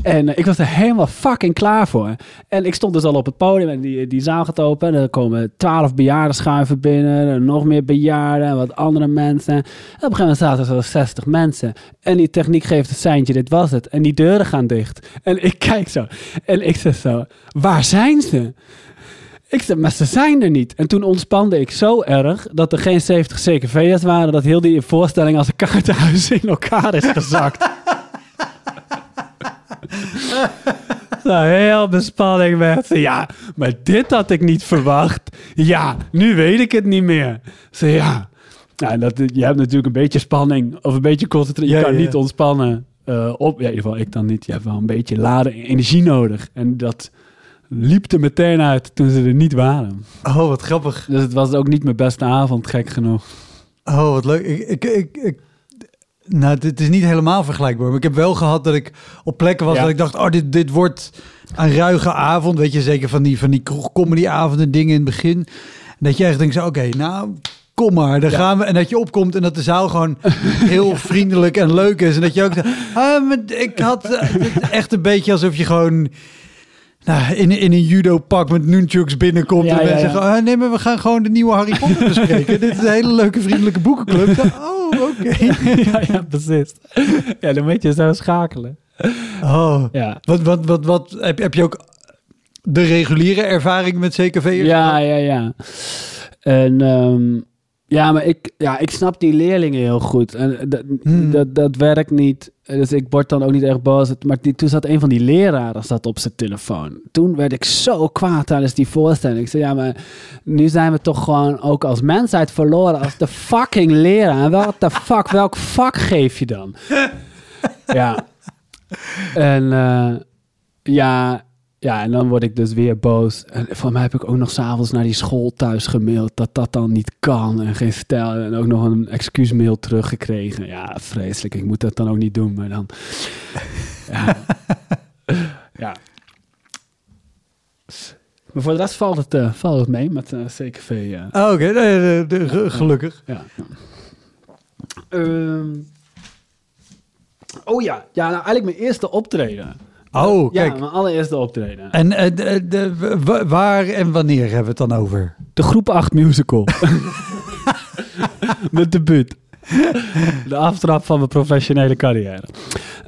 Speaker 2: En eh, ik was er helemaal fucking klaar voor. En ik stond dus al op het podium en die, die zaal gaat open. En er komen twaalf bejaarden schuiven binnen. En nog meer bejaarden en wat andere mensen. En op een gegeven moment zaten er zo 60 mensen. En die techniek geeft het seintje, dit was het. En die deuren gaan dicht. En ik kijk zo. En ik zeg zo, waar zijn ze? Ik zeg, maar ze zijn er niet. En toen ontspande ik zo erg dat er geen 70 CKV'ers waren. Dat heel die voorstelling als een kaartenhuis in elkaar is gezakt. *laughs* Zo *laughs* heel bespanning werd ze. Ja, maar dit had ik niet verwacht. Ja, nu weet ik het niet meer. Ze ja. Nou, dat, je hebt natuurlijk een beetje spanning of een beetje concentratie. Je kan niet ontspannen. eh, op, ja, in ieder geval ik dan niet. Je hebt wel een beetje laden energie nodig. En dat liep er meteen uit toen ze er niet waren.
Speaker 1: Oh, wat grappig.
Speaker 2: Dus het was ook niet mijn beste avond, gek genoeg.
Speaker 1: Oh, wat leuk. Ik, ik, ik, ik- nou, dit is niet helemaal vergelijkbaar. Maar ik heb wel gehad dat ik op plekken was
Speaker 2: Ja.
Speaker 1: dat ik dacht... oh, dit, dit wordt een ruige avond. Weet je, zeker van die, van die comedyavonden dingen in het begin. En dat je echt denkt, oké, nou... Kom maar, daar
Speaker 2: Ja.
Speaker 1: gaan we. En dat je opkomt en dat de zaal gewoon *laughs* heel vriendelijk en leuk is. En dat je ook zegt, ah, maar ik had eh, het echt een beetje alsof je gewoon nou, in, in een judo-pak met nunchucks binnenkomt.
Speaker 2: Ja,
Speaker 1: en mensen
Speaker 2: ja.
Speaker 1: zeggen, ah, nee, maar we gaan gewoon de nieuwe Harry Potter bespreken. *laughs* Dit is een hele leuke vriendelijke boekenclub. oh, oké. *laughs*
Speaker 2: ja, ja, precies. Ja, dan moet je zo schakelen.
Speaker 1: Oh.
Speaker 2: Ja.
Speaker 1: Wat, wat, wat, wat, heb, heb je ook de reguliere ervaring met CKV'ers?
Speaker 2: Ja, ja, ja. En ehm, ja, maar ik, ja, ik snap die leerlingen heel goed. En dat,
Speaker 1: Hmm.
Speaker 2: dat, dat werkt niet. Dus ik word dan ook niet erg boos. Maar die, toen zat een van die leraren zat op zijn telefoon. Toen werd ik zo kwaad tijdens die voorstelling. Ik zei, ja, maar nu zijn we toch gewoon ook als mensheid verloren als de *laughs* fucking leraar. En wat de fuck, welk vak geef je dan? ja. *laughs* En eh, ja, ja, en dan word ik dus weer boos. En voor mij heb ik ook nog s'avonds naar die school thuis gemaild dat dat dan niet kan en geen stijl. En ook nog een excuusmail teruggekregen. Ja, vreselijk. Ik moet dat dan ook niet doen, maar dan... Ja. *laughs* ja. Maar voor de rest valt het, eh, valt het mee met eh, CKV. eh.
Speaker 1: Oh, Oké, gelukkig.
Speaker 2: Ja. Ehm. oh ja, ja, nou eigenlijk mijn eerste optreden.
Speaker 1: Oh,
Speaker 2: Ja,
Speaker 1: kijk.
Speaker 2: mijn allereerste optreden.
Speaker 1: En eh, de, de- wa- waar en wanneer hebben we het dan over?
Speaker 2: De groep 8 musical. *laughs* Mijn debuut. De aftrap van mijn professionele carrière.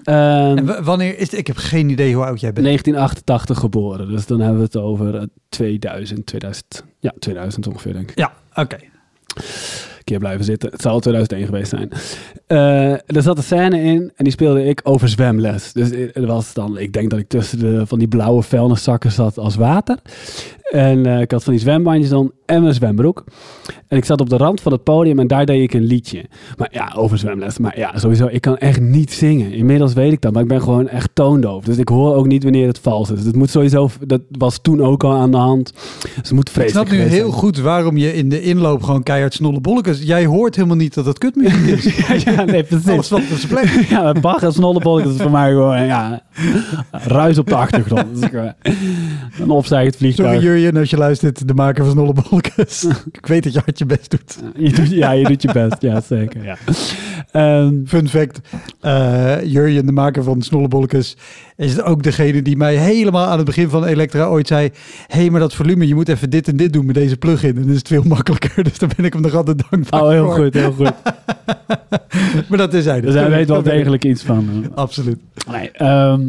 Speaker 2: Ehm,
Speaker 1: wanneer is het? Ik heb geen idee hoe oud jij bent.
Speaker 2: 1988 geboren, dus dan hebben we het over eh, 2000, 2000, ja, 2000 ongeveer denk ik.
Speaker 1: Ja, oké.
Speaker 2: Keer blijven zitten. Het zal 2001 geweest zijn. Eh, er zat een scène in en die speelde ik over zwemles. Dus het was dan, ik denk dat ik tussen de, van die blauwe vuilniszakken zat als water. En eh, ik had van die zwembandjes dan en mijn zwembroek. En ik zat op de rand van het podium en daar deed ik een liedje. Maar ja, over zwemles. Maar ja, sowieso, ik kan echt niet zingen. Inmiddels weet ik dat, maar ik ben gewoon echt toondoof. Dus ik hoor ook niet wanneer het vals is. Het moet sowieso, dat was toen ook al aan de hand. Dus het moet
Speaker 1: Ik
Speaker 2: vreselijk
Speaker 1: snap nu heel
Speaker 2: zijn.
Speaker 1: goed waarom je in de inloop gewoon keihard snollebollekes... Jij hoort helemaal niet dat het kutmuziek is. *laughs*
Speaker 2: ja, ja, nee, precies.
Speaker 1: Alles wat op zijn plek. *laughs*
Speaker 2: Ja, Bach en Snollebolk, dat is voor mij gewoon, ja, ruis op de achtergrond. Dat is een opstijgend
Speaker 1: Sorry
Speaker 2: vliegtuig.
Speaker 1: Jurjen, als je luistert, de maker van snollebollekes. *laughs* ik weet dat je hard je best doet.
Speaker 2: Je doet, ja, je doet je best, ja, zeker. Ja.
Speaker 1: Fun fact, eh Jurjen, de maker van Snollebollekes, is ook degene die mij helemaal aan het begin van Elektra ooit zei... Hé, hey, maar dat volume, je moet even dit en dit doen met deze plugin. En dan is het veel makkelijker, *laughs* dus daar ben ik hem nog altijd dankbaar
Speaker 2: oh, heel
Speaker 1: voor.
Speaker 2: goed, heel goed. *laughs*
Speaker 1: Maar dat is hij.
Speaker 2: Dus hij weet wel degelijk iets van. *laughs*
Speaker 1: Absoluut.
Speaker 2: Nee, ehm,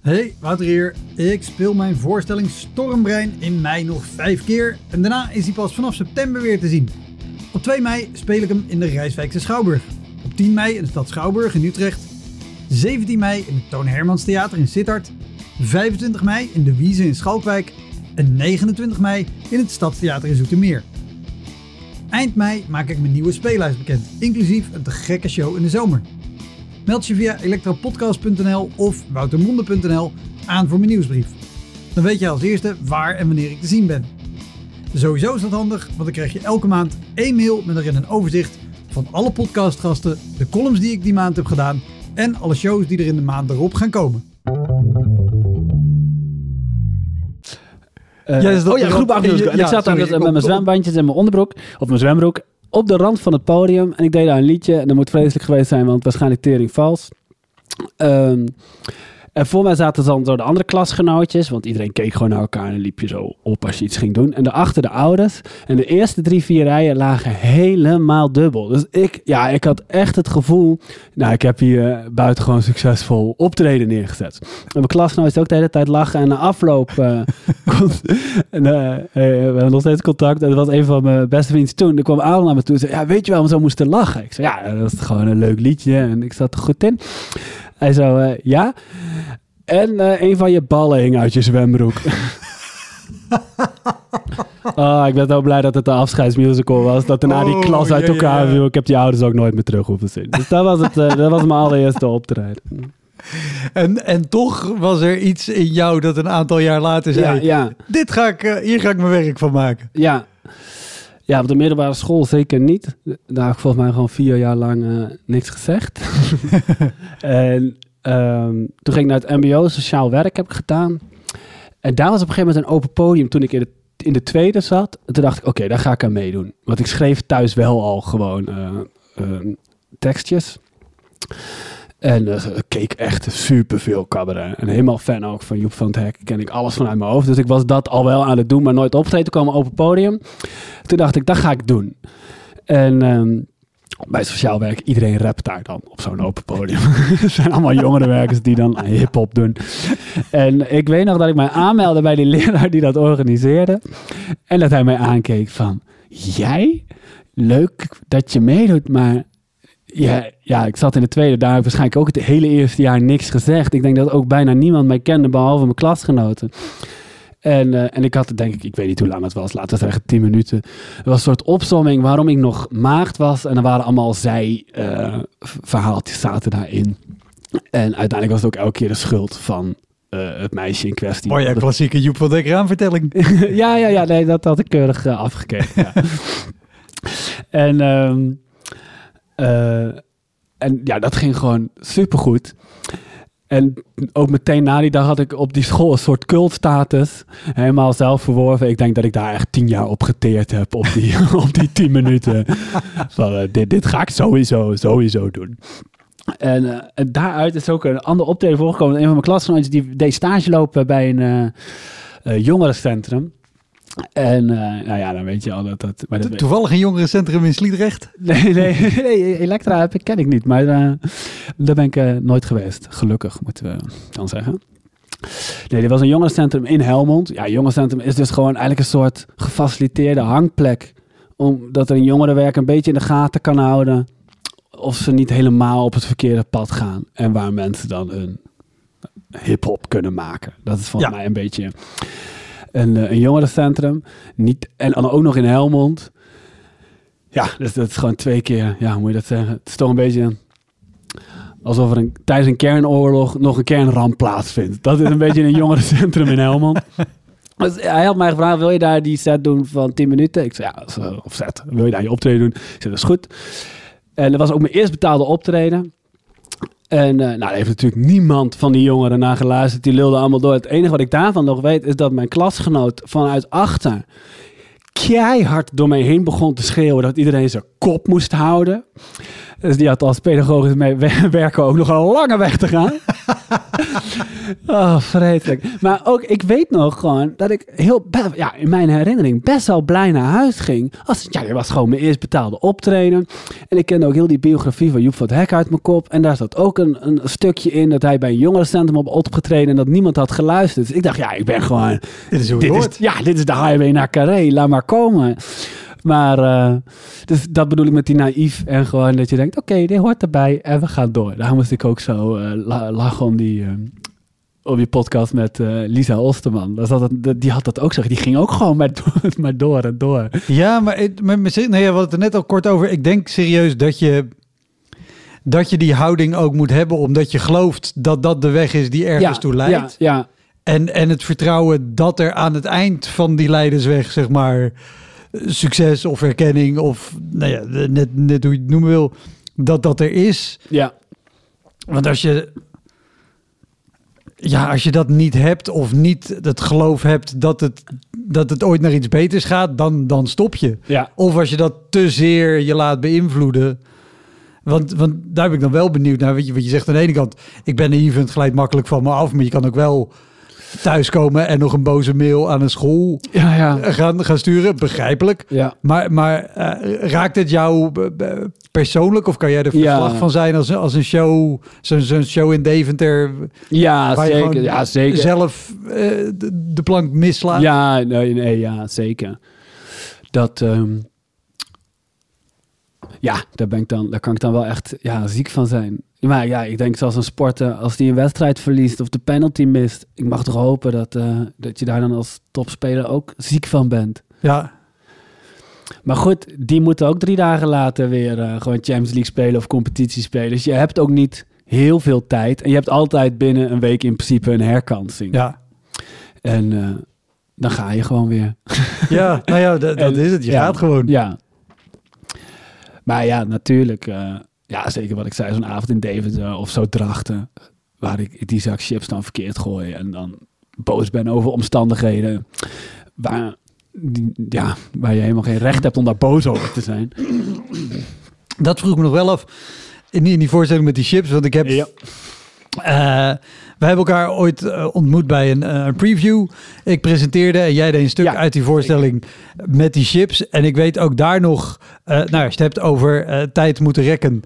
Speaker 1: Hey, Wouter hier. Ik speel mijn voorstelling Stormbrein in mei nog vijf keer. En daarna is hij pas vanaf september weer te zien. Op 2 mei speel ik hem in de Rijswijkse Schouwburg. Op 10 mei in de stad Schouwburg in Utrecht. 17 mei in het Toon Hermans Theater in Sittard. 25 mei in de Wiese in Schalkwijk. En 29 mei in het Stadstheater in Zoetermeer. Eind mei maak ik mijn nieuwe speellijst bekend, inclusief een te gekke show in de zomer. Meld je via elektropodcast.nl of woutermonde.nl aan voor mijn nieuwsbrief. Dan weet je als eerste waar en wanneer ik te zien ben. Sowieso is dat handig, want dan krijg je elke maand één mail met erin een overzicht van alle podcastgasten, de columns die ik die maand heb gedaan en alle shows die er in de maand erop gaan komen.
Speaker 2: eh,
Speaker 1: Ja, dat
Speaker 2: oh ja,
Speaker 1: de
Speaker 2: groep
Speaker 1: rand-
Speaker 2: 8 musical. En
Speaker 1: ja,
Speaker 2: ik zat
Speaker 1: sorry,
Speaker 2: met, mijn zwembandjes en mijn onderbroek, of mijn zwembroek, op de rand van het podium. En ik deed daar een liedje. En dat moet vreselijk geweest zijn, want waarschijnlijk tering vals. Ehm, en voor mij zaten dan zo de andere klasgenootjes, want iedereen keek gewoon naar elkaar en liep je zo op als je iets ging doen. En daarachter de ouders. En de eerste drie, vier rijen lagen helemaal dubbel. Dus ik, ja, ik had echt het gevoel, nou, ik heb hier eh, buitengewoon succesvol optreden neergezet. En mijn klasgenootjes ook de hele tijd lachen. En na afloop, eh, *laughs* en, eh, we hebben nog steeds contact. En dat was een van mijn beste vrienden toen. Er kwam Aaron naar me toe en zei, ja, weet je waarom we zo moesten lachen? Ik zei, ja, dat is gewoon een leuk liedje. En ik zat er goed in. Hij zo, eh, ja. En eh, een van je ballen hing uit je zwembroek. *laughs* Ah, ik ben zo blij dat het de afscheidsmusical was. Dat daarna die
Speaker 1: Oh,
Speaker 2: klas uit
Speaker 1: ja, ja,
Speaker 2: elkaar
Speaker 1: ja.
Speaker 2: viel. Ik heb die ouders ook nooit meer terug hoeven zien. Dus dat was, het, eh, dat was mijn allereerste optreden.
Speaker 1: En, en toch was er iets in jou dat een aantal jaar later
Speaker 2: Ja,
Speaker 1: zei:
Speaker 2: ja,
Speaker 1: Dit ga ik, hier ga ik mijn werk van maken.
Speaker 2: ja. Ja, op de middelbare school zeker niet. Daar heb ik volgens mij gewoon vier jaar lang eh, niks gezegd. *laughs* en ehm, toen ging ik naar het mbo, sociaal werk heb ik gedaan. En daar was op een gegeven moment een open podium toen ik in de, in de tweede zat. En toen dacht ik, oké, daar ga ik aan meedoen. Want ik schreef thuis wel al gewoon ehm, tekstjes. En ik keek echt super veel cabaret. En helemaal fan ook van Joep van het Hek. Ken ik alles vanuit mijn hoofd. Dus ik was dat al wel aan het doen, maar nooit opgetreden. Toen kwam een open podium. Toen dacht ik, dat ga ik doen. En ehm, bij sociaal werk, iedereen rapt daar dan op zo'n open podium. Het *laughs* zijn allemaal jongerenwerkers die dan hip-hop doen. En ik weet nog dat ik mij aanmeldde bij die leraar die dat organiseerde. En dat hij mij aankeek van, jij? Leuk dat je meedoet, maar ja, ja, ik zat in de tweede. Daar heb ik waarschijnlijk ook het hele eerste jaar niks gezegd. Ik denk dat ook bijna niemand mij kende, behalve mijn klasgenoten. En, eh, en ik had het denk ik, ik weet niet hoe lang het was, laten we zeggen 10 minuten. Het was een soort opzomming waarom ik nog maagd was. En er waren allemaal zij-verhaaltjes zaten daarin. En uiteindelijk was het ook elke keer de schuld van eh, het meisje in kwestie.
Speaker 1: Mooi, ja, klassieke Joep van Dek raamvertelling. *laughs*
Speaker 2: ja, ja, ja, nee, dat had ik keurig eh, afgekeken. Ja. *laughs* en, ehm, eh, en ja, dat ging gewoon supergoed. En ook meteen na die dag had ik op die school een soort cultstatus. Helemaal zelf verworven. Ik denk dat ik daar echt tien jaar op geteerd heb. Op die, *laughs* op die tien minuten. Van, eh, dit, ga ik sowieso, sowieso doen. En, eh, en daaruit is ook een ander optreden voorgekomen. Een van mijn klasgenootjes die deed stage lopen bij een eh, eh, jongerencentrum. En eh, nou ja, dan weet je al dat dat... Maar dat
Speaker 1: To- Toevallig een jongerencentrum in Sliedrecht. *laughs*
Speaker 2: Nee, nee, nee, Elektra heb ik, ken ik niet, maar eh, daar ben ik eh, nooit geweest. Gelukkig, moeten we dan zeggen. Nee, dit was een jongerencentrum in Helmond. Ja, jongerencentrum is dus gewoon eigenlijk een soort gefaciliteerde hangplek. Omdat er een jongerenwerk een beetje in de gaten kan houden. Of ze niet helemaal op het verkeerde pad gaan. En waar mensen dan hun hip-hop kunnen maken. Dat is volgens
Speaker 1: Ja.
Speaker 2: mij een beetje een, eh, een jongerencentrum. Niet, en ook nog in Helmond. Ja, dus dat is gewoon twee keer. Ja, moet je dat zeggen? Het is toch een beetje alsof er een, tijdens een kernoorlog nog een kernramp plaatsvindt. Dat is een beetje een jongerencentrum in Helmond. Dus hij had mij gevraagd, wil je daar die set doen van 10 minuten? Ik zei, ja, eh, of set. Wil je daar je optreden doen? Ik zei, dat is goed. En dat was ook mijn eerst betaalde optreden. En eh, nou, daar heeft natuurlijk niemand van die jongeren naar geluisterd. Die lulden allemaal door. Het enige wat ik daarvan nog weet, is dat mijn klasgenoot vanuit achter keihard door mij heen begon te schreeuwen dat iedereen zijn kop moest houden. Dus die had als pedagogisch mee *laughs* we- werken ook nog een lange weg te gaan. *laughs* oh, vreselijk. Maar ook, ik weet nog gewoon dat ik heel, ja, in mijn herinnering best wel blij naar huis ging. Als, ja, dit was gewoon mijn eerst betaalde optreden. En ik kende ook heel die biografie van Joep van het Hek uit mijn kop. En daar zat ook een, een stukje in dat hij bij een jongerencentrum op opgetreden en dat niemand had geluisterd. Dus ik dacht, ja, ik ben gewoon
Speaker 1: Dit is hoe het
Speaker 2: dit
Speaker 1: hoort.
Speaker 2: is, ja, dit is de highway naar Carré. Laat maar komen. Maar eh, dus dat bedoel ik met die naïef en gewoon dat je denkt, oké, dit hoort erbij en we gaan door. Daar moest ik ook zo la- lachen om die, eh, op die podcast met eh, Lisa Osterman. Dat, dat, dat- die had dat ook zo. Die ging ook gewoon maar door, *laughs* maar door en door.
Speaker 1: Ja, maar, het- maar maar- nee, we hadden het er net al kort over. Ik denk serieus dat je, dat je die houding ook moet hebben, omdat je gelooft dat dat de weg is die ergens toe leidt.
Speaker 2: Ja, ja,
Speaker 1: En, en het vertrouwen dat er aan het eind van die leidersweg, zeg maar, succes of erkenning of nou ja, net, net hoe je het noemen wil, dat dat er is.
Speaker 2: ja.
Speaker 1: Want als je, ja, als je dat niet hebt of niet het geloof hebt dat het, dat het ooit naar iets beters gaat, dan, dan stop je.
Speaker 2: ja.
Speaker 1: Of als je dat te zeer je laat beïnvloeden. Want, want daar ben ik dan wel benieuwd naar. Weet je, wat je zegt aan de ene kant, ik ben naïef en het glijdt makkelijk van me af. Maar je kan ook wel thuiskomen en nog een boze mail aan een school
Speaker 2: Ja, ja.
Speaker 1: gaan, gaan sturen. Begrijpelijk.
Speaker 2: Ja,
Speaker 1: Maar, maar eh, raakt het jou eh, persoonlijk? Of kan jij er verslag van zijn als, als een show, zo'n zo'n show in Deventer...
Speaker 2: ja
Speaker 1: waar je
Speaker 2: zeker. Ja, zeker.
Speaker 1: zelf eh, de, de plank mislaat?
Speaker 2: Ja, nee, nee, ja, zeker. Dat, ehm, ja, daar, ben ik dan, daar kan ik dan wel echt ja, ziek van zijn. Maar ja, ik denk zoals een sporter, als die een wedstrijd verliest of de penalty mist, ik mag toch hopen dat, eh, dat je daar dan als topspeler ook ziek van bent.
Speaker 1: ja.
Speaker 2: Maar goed, die moeten ook drie dagen later weer eh, gewoon Champions League spelen of competitie spelen. Dus je hebt ook niet heel veel tijd. En je hebt altijd binnen een week in principe een herkansing.
Speaker 1: ja.
Speaker 2: En eh, dan ga je gewoon weer. *laughs*
Speaker 1: Ja, nou ja, dat, is het. Je
Speaker 2: ja,
Speaker 1: gaat gewoon.
Speaker 2: Ja. Maar ja, natuurlijk. Ja, zeker wat ik zei, zo'n avond in Deventer of zo Drachten. Waar ik die zak chips dan verkeerd gooi. En dan boos ben over omstandigheden. Waar, die, ja, waar je helemaal geen recht hebt om daar boos over te zijn.
Speaker 1: Dat vroeg me nog wel af in die, in die voorstelling met die chips. Want ik heb...
Speaker 2: Ja.
Speaker 1: eh, we hebben elkaar ooit eh, ontmoet bij een, eh, een preview. Ik presenteerde en jij deed een stuk
Speaker 2: Ja,
Speaker 1: uit die voorstelling met die chips. En ik weet ook daar nog... eh, nou, als je het hebt over tijd moeten rekken.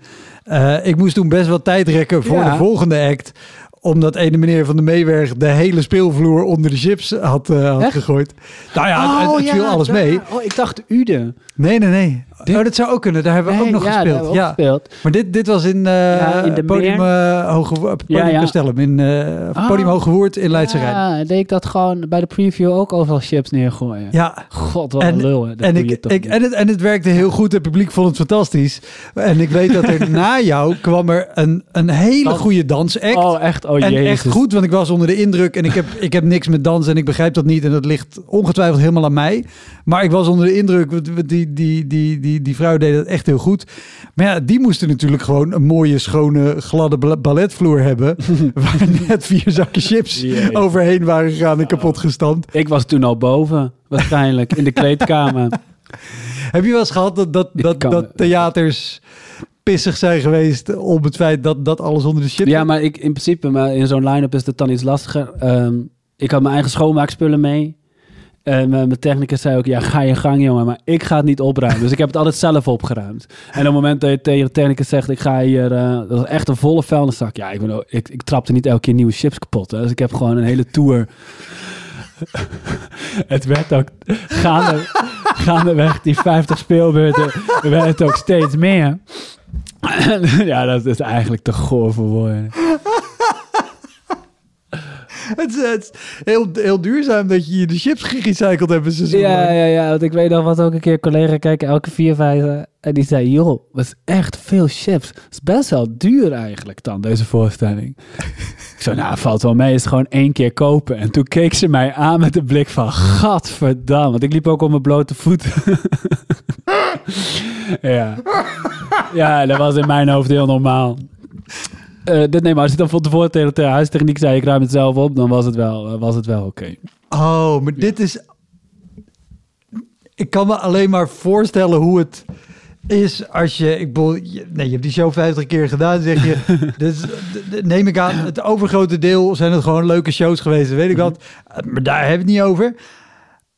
Speaker 1: Ik moest toen best wel tijd rekken voor
Speaker 2: Ja.
Speaker 1: de volgende act omdat ene meneer van de Meewerg de hele speelvloer onder de chips had, eh, had gegooid. Nou ja, het, het viel alles mee.
Speaker 2: Oh, ik dacht Ude.
Speaker 1: Nee, nee, nee.
Speaker 2: Dit-
Speaker 1: Oh, dat zou ook kunnen. Daar hebben we ook nog
Speaker 2: ja, daar
Speaker 1: gespeeld. Ja.
Speaker 2: ook gespeeld.
Speaker 1: Maar dit, dit was in, eh
Speaker 2: in de
Speaker 1: Podium, eh, Hoge, Podium
Speaker 2: Ja, ja.
Speaker 1: Castellum, in eh,
Speaker 2: Ah.
Speaker 1: Podium in Leidse Rijn.
Speaker 2: Ja, deed ik dat gewoon bij de preview ook overal chips neergooien.
Speaker 1: Ja,
Speaker 2: God, wat
Speaker 1: En-
Speaker 2: een lul. Dat
Speaker 1: en, ik, en, het, en het werkte heel goed. Het publiek vond het fantastisch. En ik weet dat er *laughs* na jou kwam er een, een hele
Speaker 2: Dans.
Speaker 1: goede dansact.
Speaker 2: Oh, echt? Oh,
Speaker 1: en
Speaker 2: jezus.
Speaker 1: echt goed, want ik was onder de indruk en ik heb, ik heb niks met dansen en ik begrijp dat niet. En dat ligt ongetwijfeld helemaal aan mij. Maar ik was onder de indruk, want die, die, die, die, die vrouw deed dat echt heel goed. Maar ja, die moesten natuurlijk gewoon een mooie, schone, gladde bal- balletvloer hebben. *laughs* waar net vier zakken chips
Speaker 2: Jezus.
Speaker 1: overheen waren gegaan en kapot gestampt.
Speaker 2: Ik was toen al boven, waarschijnlijk, in de *laughs* kleedkamer.
Speaker 1: Heb je wel eens gehad dat, dat, dat, dat theaters pissig zijn geweest om het feit dat, dat alles onder de chips
Speaker 2: Ja, maar ik, in principe, maar in zo'n line-up is het dan iets lastiger. Ehm, ik had mijn eigen schoonmaakspullen mee. En mijn mijn technicus zei ook, ja, ga je gang, jongen. Maar ik ga het niet opruimen. Dus ik heb het altijd zelf opgeruimd. En op het moment dat je tegen de technicus zegt, ik ga hier... eh, dat was echt een volle vuilniszak. Ja, ik, ben, ook- ik, ik trapte niet elke keer nieuwe chips kapot. Hè. Dus ik heb gewoon een hele tour... *laughs* het werd ook gaande, *laughs* gaandeweg, die 50 speelbeurten, werd het ook steeds meer. *laughs* ja, dat is eigenlijk te goor voor woorden. *laughs*
Speaker 1: Het is, het is heel, heel duurzaam dat je de chips gerecycled hebt seizoen
Speaker 2: Ja, ja, ja. Want ik weet nog wat ook een keer collega kijken elke vier, vijf. eh, En die zei, joh, dat is echt veel chips. Het is best wel duur eigenlijk dan, deze voorstelling. *laughs* ik zei, nou, valt wel mee. Het is gewoon één keer kopen. En toen keek ze mij aan met de blik van, gadverdamme. Want ik liep ook op mijn blote voeten. *laughs* ja. ja, dat was in mijn hoofd heel normaal. Eh, dit, nee, maar als je dan van tevoren tegen de huistechniek zei, ik ruim het zelf op, dan was het wel, eh, was het wel oké.
Speaker 1: Oh, maar dit is... Ik kan me alleen maar voorstellen hoe het is als je... Ik bedoel, je- nee, je hebt die show 50 keer gedaan, zeg je. *laughs* dus neem ik aan, het overgrote deel zijn het gewoon leuke shows geweest, weet ik wat. Maar daar hebben we het niet over.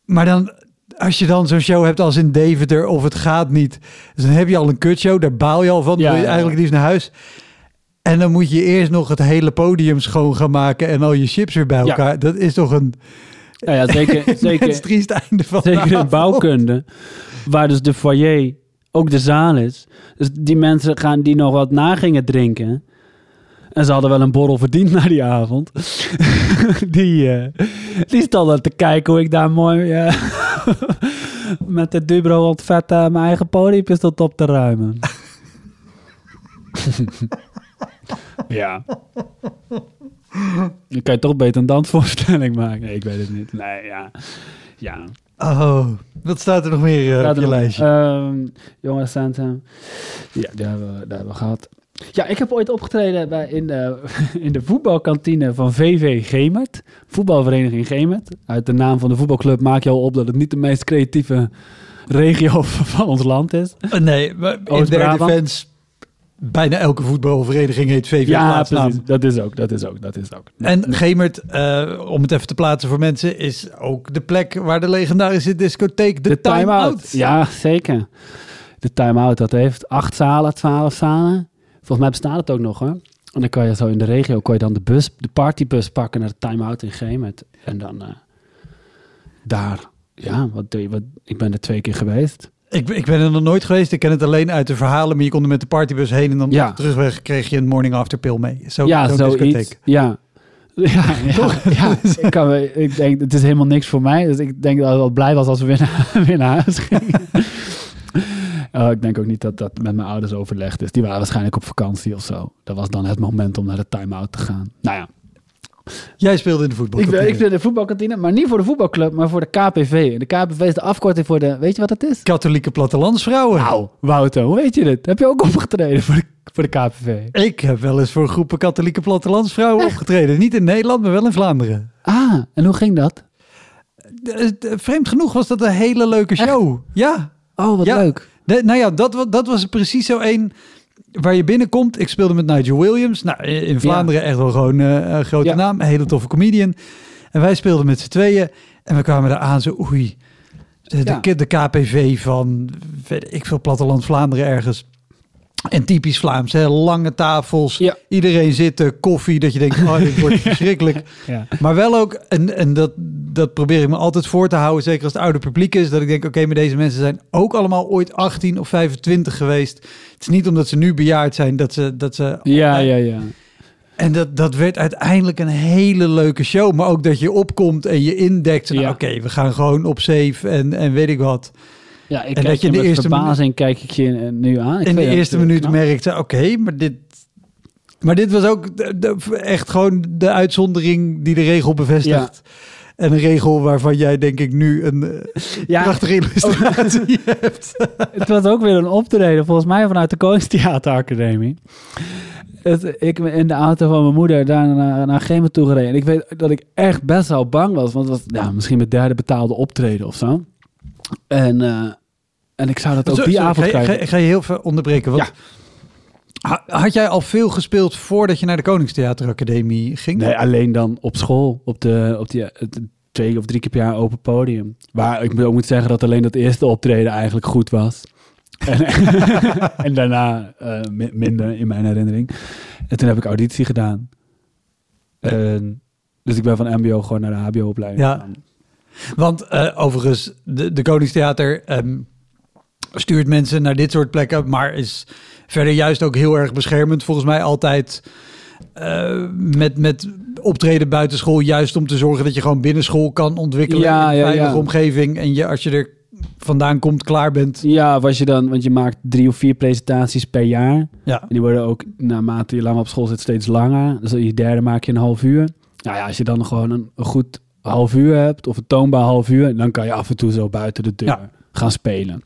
Speaker 1: Maar dan, als je dan zo'n show hebt als in Deventer of het gaat niet... Dus dan heb je al een kutshow, daar baal je al van. Dan
Speaker 2: Ja,
Speaker 1: wil je eigenlijk liefst naar huis. En dan moet je eerst nog het hele podium schoon gaan maken en al je chips weer bij
Speaker 2: Ja.
Speaker 1: elkaar. Dat is toch een...
Speaker 2: Nou ja, zeker, *laughs*
Speaker 1: Het
Speaker 2: zeker,
Speaker 1: triest einde van de
Speaker 2: zeker in bouwkunde, waar dus de foyer ook de zaal is. Dus die mensen gaan die nog wat na gingen drinken. En ze hadden wel een borrel verdiend na die avond. *laughs* die, eh die stonden te kijken hoe ik daar mooi eh, *laughs* met de Dubro mijn eigen podium stond op te ruimen. Ja. *laughs* Dan kan je toch beter een dansvoorstelling maken. Nee, ik weet het niet. Nee, ja. Ja.
Speaker 1: Oh, wat staat er nog meer eh, op je lijstje?
Speaker 2: ehm, jongens, Santa. Ja, die hebben, we, die hebben we gehad. Ja, ik heb ooit opgetreden bij, in, de, *laughs* in de voetbalkantine van VV Gemert. Voetbalvereniging Gemert. Uit de naam van de voetbalclub maak je al op dat het niet de meest creatieve regio *laughs* van ons land is.
Speaker 1: Eh, nee, maar in
Speaker 2: Oost-Brabant?
Speaker 1: fans... Bijna elke voetbalvereniging heet VV
Speaker 2: Ja, precies. Dat is ook, dat is ook, dat is ook.
Speaker 1: En Gemert, eh, om het even te plaatsen voor mensen, is ook de plek waar de legendarische discotheek de,
Speaker 2: de
Speaker 1: Time,
Speaker 2: time-out.
Speaker 1: Out.
Speaker 2: Ja, zeker. De time-out, dat heeft acht zalen, twaalf zalen. Volgens mij bestaat het ook nog, hoor. En dan kan je zo in de regio, kon je dan de bus, de partybus pakken naar de time-out in Gemert. En dan eh, daar, ja, wat doe je, wat, ik ben er twee keer geweest.
Speaker 1: Ik, ik ben er nog nooit geweest. Ik ken het alleen uit de verhalen, maar je kon er met de partybus heen en dan
Speaker 2: Ja.
Speaker 1: op de terugweg kreeg je een morning after pill mee. Zo,
Speaker 2: ja,
Speaker 1: discotheek.
Speaker 2: Ja. *laughs* Ja, *laughs* ja, ja. Ik, kan, ik denk, het is helemaal niks voor mij. Dus ik denk dat ik wel blij was als we weer naar, *laughs* weer naar huis gingen. Oh, ik denk ook niet dat dat met mijn ouders overlegd is. Die waren waarschijnlijk op vakantie of zo. Dat was dan het moment om naar de time-out te gaan. Nou ja,
Speaker 1: Jij speelde in de voetbal.
Speaker 2: ik, ben- ik vind de voetbalkantine, maar niet voor de voetbalclub, maar voor de KPV. En de KPV is de afkorting voor de, weet je wat het is?
Speaker 1: Katholieke plattelandsvrouwen.
Speaker 2: Nou, Wouter, hoe weet je dit? Heb je ook opgetreden voor de, voor de KPV?
Speaker 1: Ik heb wel eens voor groepen katholieke plattelandsvrouwen opgetreden. Niet in Nederland, maar wel in Vlaanderen.
Speaker 2: Ah, en hoe ging dat?
Speaker 1: De- de- vreemd genoeg was dat een hele leuke show. Ja.
Speaker 2: Oh, wat
Speaker 1: Ja.
Speaker 2: leuk.
Speaker 1: De- nou ja, dat, dat was precies zo één waar je binnenkomt. Ik speelde met Nigel Williams. Nou, in Vlaanderen echt wel gewoon eh, een grote naam. Een hele toffe comedian. En wij speelden met z'n tweeën. En we kwamen daar aan zo, oei. De, de, KPV van, weet ik veel, platteland Vlaanderen ergens. En typisch Vlaams, hè? lange tafels,
Speaker 2: Ja.
Speaker 1: iedereen zitten, koffie, dat je denkt, oh, dit wordt *laughs* verschrikkelijk.
Speaker 2: Ja.
Speaker 1: Maar wel ook, en, en dat, dat probeer ik me altijd voor te houden, zeker als het oude publiek is, dat ik denk, oké, maar deze mensen zijn ook allemaal ooit 18 of 25 geweest. Het is niet omdat ze nu bejaard zijn dat ze... Dat ze
Speaker 2: Ja, ja, ja.
Speaker 1: En dat, dat werd uiteindelijk een hele leuke show. Maar ook dat je opkomt en je indekt. Nou,
Speaker 2: Ja.
Speaker 1: Oké, we gaan gewoon op safe en, en weet ik wat.
Speaker 2: Ja, ik
Speaker 1: En dat je in de eerste
Speaker 2: verbazing kijk ik je eh, nu aan. Ik
Speaker 1: in de eerste
Speaker 2: eh,
Speaker 1: minuut merkte, oké, maar dit... Maar dit was ook de- de- echt gewoon de uitzondering die de regel bevestigt. En een regel waarvan jij denk ik nu een eh, *laughs*
Speaker 2: Ja,
Speaker 1: prachtige illustratie *laughs* hebt.
Speaker 2: het was ook weer een optreden, volgens mij vanuit de Koningstheateracademie. Het, ik ben in de auto van mijn moeder daar naar, naar Gemen toe gereden. En ik weet dat ik echt best wel bang was. Want het was ja, misschien mijn derde betaalde optreden of zo. En, eh, en ik zou dat ook
Speaker 1: Zo-
Speaker 2: die avond
Speaker 1: ga, je-
Speaker 2: krijgen.
Speaker 1: ga, je- ga je heel veel onderbreken? Want ha- Had jij al veel gespeeld voordat je naar de Koningstheateracademie ging?
Speaker 2: Nee, alleen dan op school. Op de, op die, twee of drie keer per jaar open podium. Waar ik ook moet zeggen dat alleen dat eerste optreden eigenlijk goed was. En, *laughs* en daarna eh, mi- minder in mijn herinnering. En toen heb ik auditie gedaan. Dus ik ben van MBO gewoon naar de HBO-opleiding
Speaker 1: Ja.
Speaker 2: gegaan.
Speaker 1: Want eh, overigens, de, de Koningstheater ehm, stuurt mensen naar dit soort plekken, maar is verder juist ook heel erg beschermend. Volgens mij altijd eh, met, met optreden buitenschool, juist om te zorgen dat je gewoon binnenschool kan ontwikkelen
Speaker 2: Ja,
Speaker 1: in een
Speaker 2: ja,
Speaker 1: veilige
Speaker 2: ja.
Speaker 1: omgeving. En je, als je er vandaan komt, klaar bent.
Speaker 2: Ja, was je dan, want je maakt drie of vier presentaties per jaar.
Speaker 1: Ja,
Speaker 2: En die worden ook naarmate je langer op school zit steeds langer. Dus je derde maak je een half uur. Nou ja, als je dan gewoon een, een goed half uur hebt of een toonbaar half uur, dan kan je af en toe zo buiten de deur
Speaker 1: Ja.
Speaker 2: gaan spelen.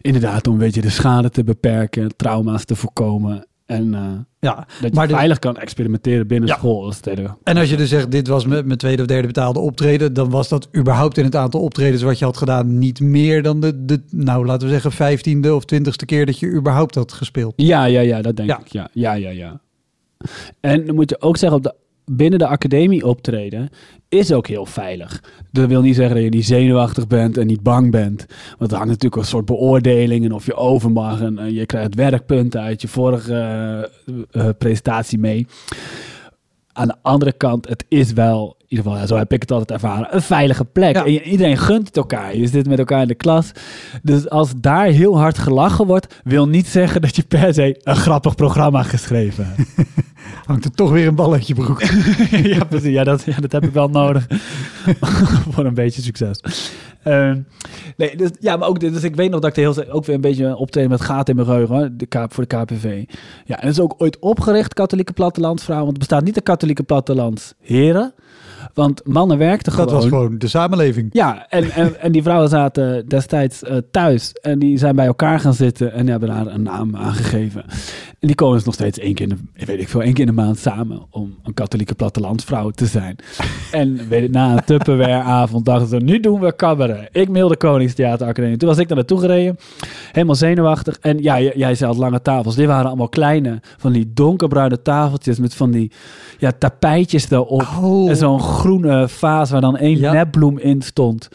Speaker 2: Inderdaad, om een beetje de schade te beperken, trauma's te voorkomen. En eh,
Speaker 1: ja.
Speaker 2: dat je
Speaker 1: Maar de-
Speaker 2: veilig kan experimenteren binnen
Speaker 1: Ja.
Speaker 2: school. Het
Speaker 1: En als je dus zegt, dit was mijn, mijn tweede of derde betaalde optreden, dan was dat überhaupt in het aantal optredens wat je had gedaan niet meer dan de, de nou laten we zeggen, vijftiende of twintigste keer dat je überhaupt had gespeeld.
Speaker 2: Ja, ja, ja, dat denk
Speaker 1: Ja.
Speaker 2: ik. Ja, ja, ja, ja. En dan moet je ook zeggen, op de, binnen de academie optreden is ook heel veilig. Dat wil niet zeggen dat je niet zenuwachtig bent en niet bang bent. Want er hangt natuurlijk een soort beoordeling en of je over mag. En, je krijgt werkpunten uit je vorige eh, eh, presentatie mee. Aan de andere kant, het is wel, in ieder geval, ja, zo heb ik het altijd ervaren, een veilige plek.
Speaker 1: Ja.
Speaker 2: En iedereen gunt het elkaar. Je zit met elkaar in de klas. Dus als daar heel hard gelachen wordt, wil niet zeggen dat je per se een grappig programma geschreven hebt. *laughs*
Speaker 1: Hangt er toch weer een bal uit je broek. *laughs*
Speaker 2: ja, precies. Ja dat, ja, dat heb ik wel nodig *laughs* voor een beetje succes. Ehm, nee, dus, ja, maar ook, dus ik weet nog dat ik de ook weer een beetje optreden met gaten in mijn geheugen, de K, voor de KPV. Ja, en het is ook ooit opgericht, katholieke plattelandsvrouw, want er bestaat niet een katholieke plattelandsheren, want mannen werkten
Speaker 1: Dat was gewoon de samenleving.
Speaker 2: ja, en, en, en die vrouwen zaten destijds eh, thuis en die zijn bij elkaar gaan zitten en hebben daar een naam aangegeven. En die komen dus nog steeds één keer, in de, weet ik veel, één keer in de maand samen om een katholieke plattelandsvrouw te zijn. En weet ik, na een Tupperware-avond dachten ze, nu doen we cabaret. Ik mailde Koningstheateracademie. Toen was ik daar naartoe gereden, helemaal zenuwachtig. En ja, jij zei al lange tafels. Dit waren allemaal kleine, van die donkerbruine tafeltjes met van die ja, tapijtjes erop.
Speaker 1: Oh.
Speaker 2: En zo'n groene vaas waar dan één
Speaker 1: Ja.
Speaker 2: nepbloem in stond.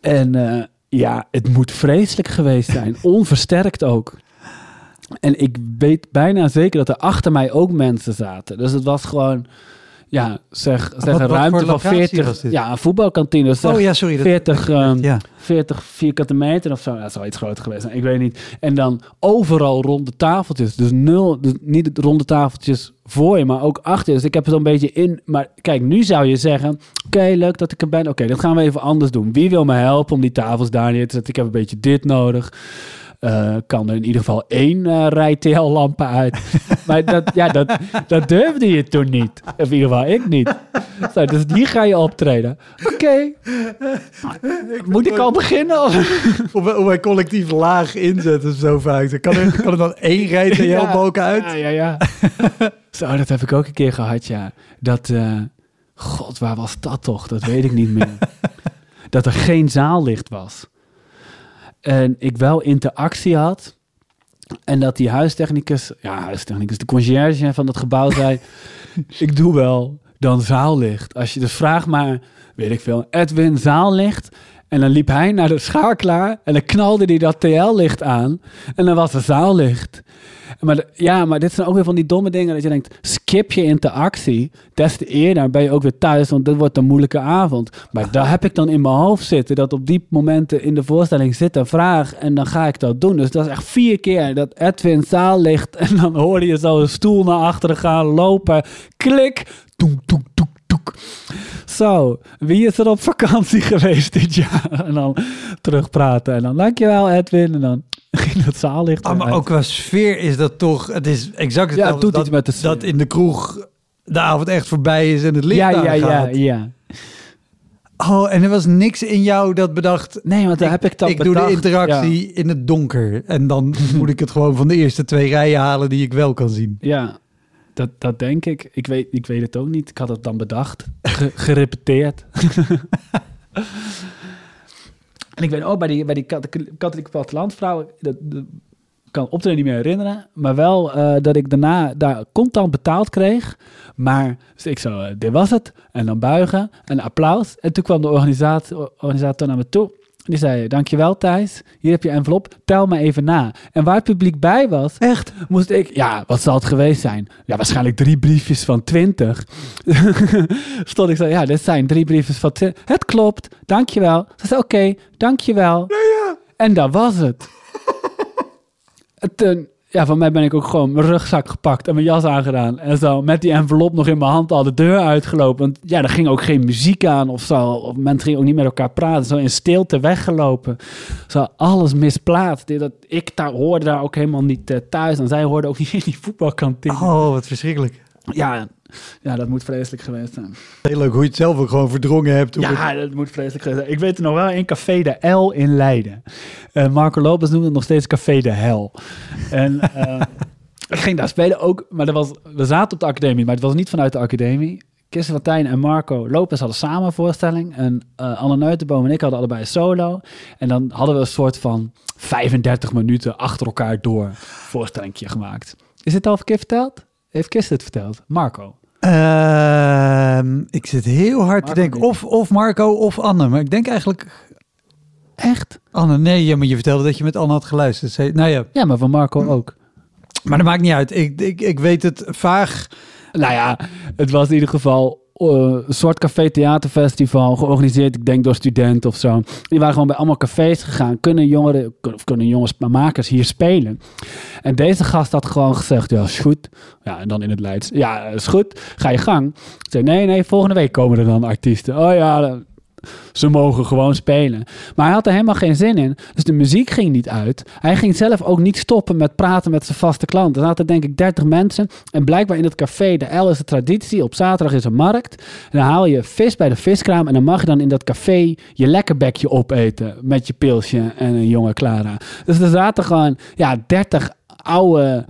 Speaker 2: En eh, ja, het moet vreselijk geweest zijn. *laughs* Onversterkt ook. En ik weet bijna zeker dat er achter mij ook mensen zaten. Dus het was gewoon, ja, zeg, zeg
Speaker 1: Wat-
Speaker 2: een
Speaker 1: wat
Speaker 2: ruimte van
Speaker 1: locatie
Speaker 2: 40.
Speaker 1: was dit?
Speaker 2: Ja, een voetbalkantine. Dus
Speaker 1: Oh ja, sorry. dat-
Speaker 2: 40, ehm,
Speaker 1: ja.
Speaker 2: 40 vierkante meter of zo. Dat zou iets groter geweest zijn. Ik weet niet. En dan overal ronde tafeltjes. Dus nul, dus niet de ronde tafeltjes voor je, maar ook achter. je. Dus ik heb er zo'n beetje in. Maar kijk, nu zou je zeggen: Oké, leuk dat ik er ben. Oké, dat gaan we even anders doen. Wie wil me helpen om die tafels daar neer te zetten? Ik heb een beetje dit nodig. Eh, kan er in ieder geval één eh, rij TL-lampen uit. *laughs* maar dat, ja, dat, dat durfde je toen niet. Of in ieder geval ik niet. Zo, dus hier ga je optreden. Oké. Moet ik al beginnen? Of?
Speaker 1: Of wij collectief laag inzetten zo vaak. Kan er, kan er dan één rij *laughs* TL-balken uit?
Speaker 2: Ja, ja, ja. Zo, dat heb ik ook een keer gehad, ja. Dat, eh, god, waar was dat toch? Dat weet ik niet meer. *laughs* dat er geen zaallicht was. En ik wel interactie had. En dat die huistechnicus, ja, huistechnicus, de conciërge van dat gebouw *laughs* zei: Ik doe wel dan zaallicht. Als je dus vraagt maar, weet ik veel, Edwin zaallicht. En dan liep hij naar de schakelaar en dan knalde hij dat TL-licht aan. En dan was er zaallicht. Maar ja, maar dit zijn ook weer van die domme dingen dat je denkt, skip je interactie. Des te eerder ben je ook weer thuis, want dit wordt een moeilijke avond. Maar daar heb ik dan in mijn hoofd zitten, dat op die momenten in de voorstelling zit een vraag en dan ga ik dat doen. Dus dat is echt vier keer dat Edwin zaal ligt en dan hoorde je zo een stoel naar achteren gaan lopen. Klik, toek, toek, toek, toek. Zo, wie is er op vakantie *laughs* geweest dit jaar? En dan terugpraten en dan dankjewel Edwin en dan *laughs* ging het zaallicht
Speaker 1: Ah, maar ook qua sfeer is dat toch... Het is exact
Speaker 2: Ja, het doet
Speaker 1: dat,
Speaker 2: iets met de sfeer.
Speaker 1: dat in de kroeg de avond echt voorbij is en het licht
Speaker 2: ja, ja, ja, ja.
Speaker 1: Oh, en er was niks in jou dat bedacht...
Speaker 2: Nee, want daar heb ik dat
Speaker 1: ik doe de interactie in het donker. En dan *laughs* moet ik het gewoon van de eerste twee rijen halen die ik wel kan zien.
Speaker 2: Ja, dat, dat denk ik. Ik weet, ik weet het ook niet. Ik had het dan bedacht. Ge- gerepeteerd. *laughs* en ik weet ook bij die, bij die kat- katholieke plattelandvrouwen... Dat, kan het optreden niet meer herinneren. Maar wel eh, dat ik daarna daar contant betaald kreeg. Maar dus ik zo, eh, dit was het. En dan buigen en applaus. En toen kwam de organisator naar me toe. Die zei, dankjewel Thijs, hier heb je envelop, tel me even na. En waar het publiek bij was,
Speaker 1: Echt?
Speaker 2: moest ik, ja, wat zal het geweest zijn? Ja, waarschijnlijk drie briefjes van twintig. *laughs* Stond ik zo, ja, dit zijn drie briefjes van twintig. Het klopt, dankjewel. Ze zei, oké, dankjewel. En dat was het. *laughs* het eh, ja, van mij ben ik ook gewoon mijn rugzak gepakt en mijn jas aangedaan. En zo met die envelop nog in mijn hand al de deur uitgelopen. Want ja, er ging ook geen muziek aan of zo. Of mensen gingen ook niet met elkaar praten. Zo in stilte weggelopen. Zo alles misplaatst. Dit- Dat, ik daar, hoorde daar ook helemaal niet eh, thuis. En zij hoorden ook niet in die voetbalkantine.
Speaker 1: Oh, wat verschrikkelijk.
Speaker 2: Ja, ja, dat moet vreselijk geweest zijn.
Speaker 1: Heel leuk hoe je het zelf ook gewoon verdrongen hebt. het-
Speaker 2: Ja, dat moet vreselijk geweest zijn. Ik weet er nog wel in Café de L in Leiden. Eh, Marco Lopez noemde het nog steeds Café de Hel. En eh, *laughs* ik ging daar spelen ook, maar dat was, we zaten op de academie, maar het was niet vanuit de academie. Kirsten van Tijn en Marco Lopez hadden samen een voorstelling. En eh, Anne Neutenboom en ik hadden allebei een solo. En dan hadden we een soort van 35 minuten achter elkaar door voorstellingje gemaakt. Is dit al een keer verteld? Heeft Kirsten het verteld? Marco.
Speaker 1: Ehm, ik zit heel hard te denken. Of, of Marco of Anne. Maar ik denk eigenlijk
Speaker 2: Echt?
Speaker 1: Anne. Nee, ja, maar je vertelde dat je met Anne had geluisterd. Ze- Nou ja,
Speaker 2: Ja, maar van Marco ook.
Speaker 1: maar dat maakt niet uit. Ik, ik, ik weet het vaag.
Speaker 2: Nou ja, het was in ieder geval een soort café-theaterfestival, georganiseerd, ik denk door studenten of zo. Die waren gewoon bij allemaal cafés gegaan. Kunnen jongeren, of kunnen jongens, makers hier spelen? En deze gast had gewoon gezegd, ja, is goed. Ja, en dan in het Leids, ja, is goed, ga je gang. Ik zei, nee, nee, volgende week komen er dan artiesten. Oh ja, ze mogen gewoon spelen. Maar hij had er helemaal geen zin in. Dus de muziek ging niet uit. Hij ging zelf ook niet stoppen met praten met zijn vaste klanten. Er zaten denk ik 30 mensen. En blijkbaar in het café, de L is de traditie. Op zaterdag is een markt. Dan haal je vis bij de viskraam. En dan mag je dan in dat café je lekkerbekje opeten. Met je pilsje en een jonge Clara. Dus er zaten gewoon ja, 30 oude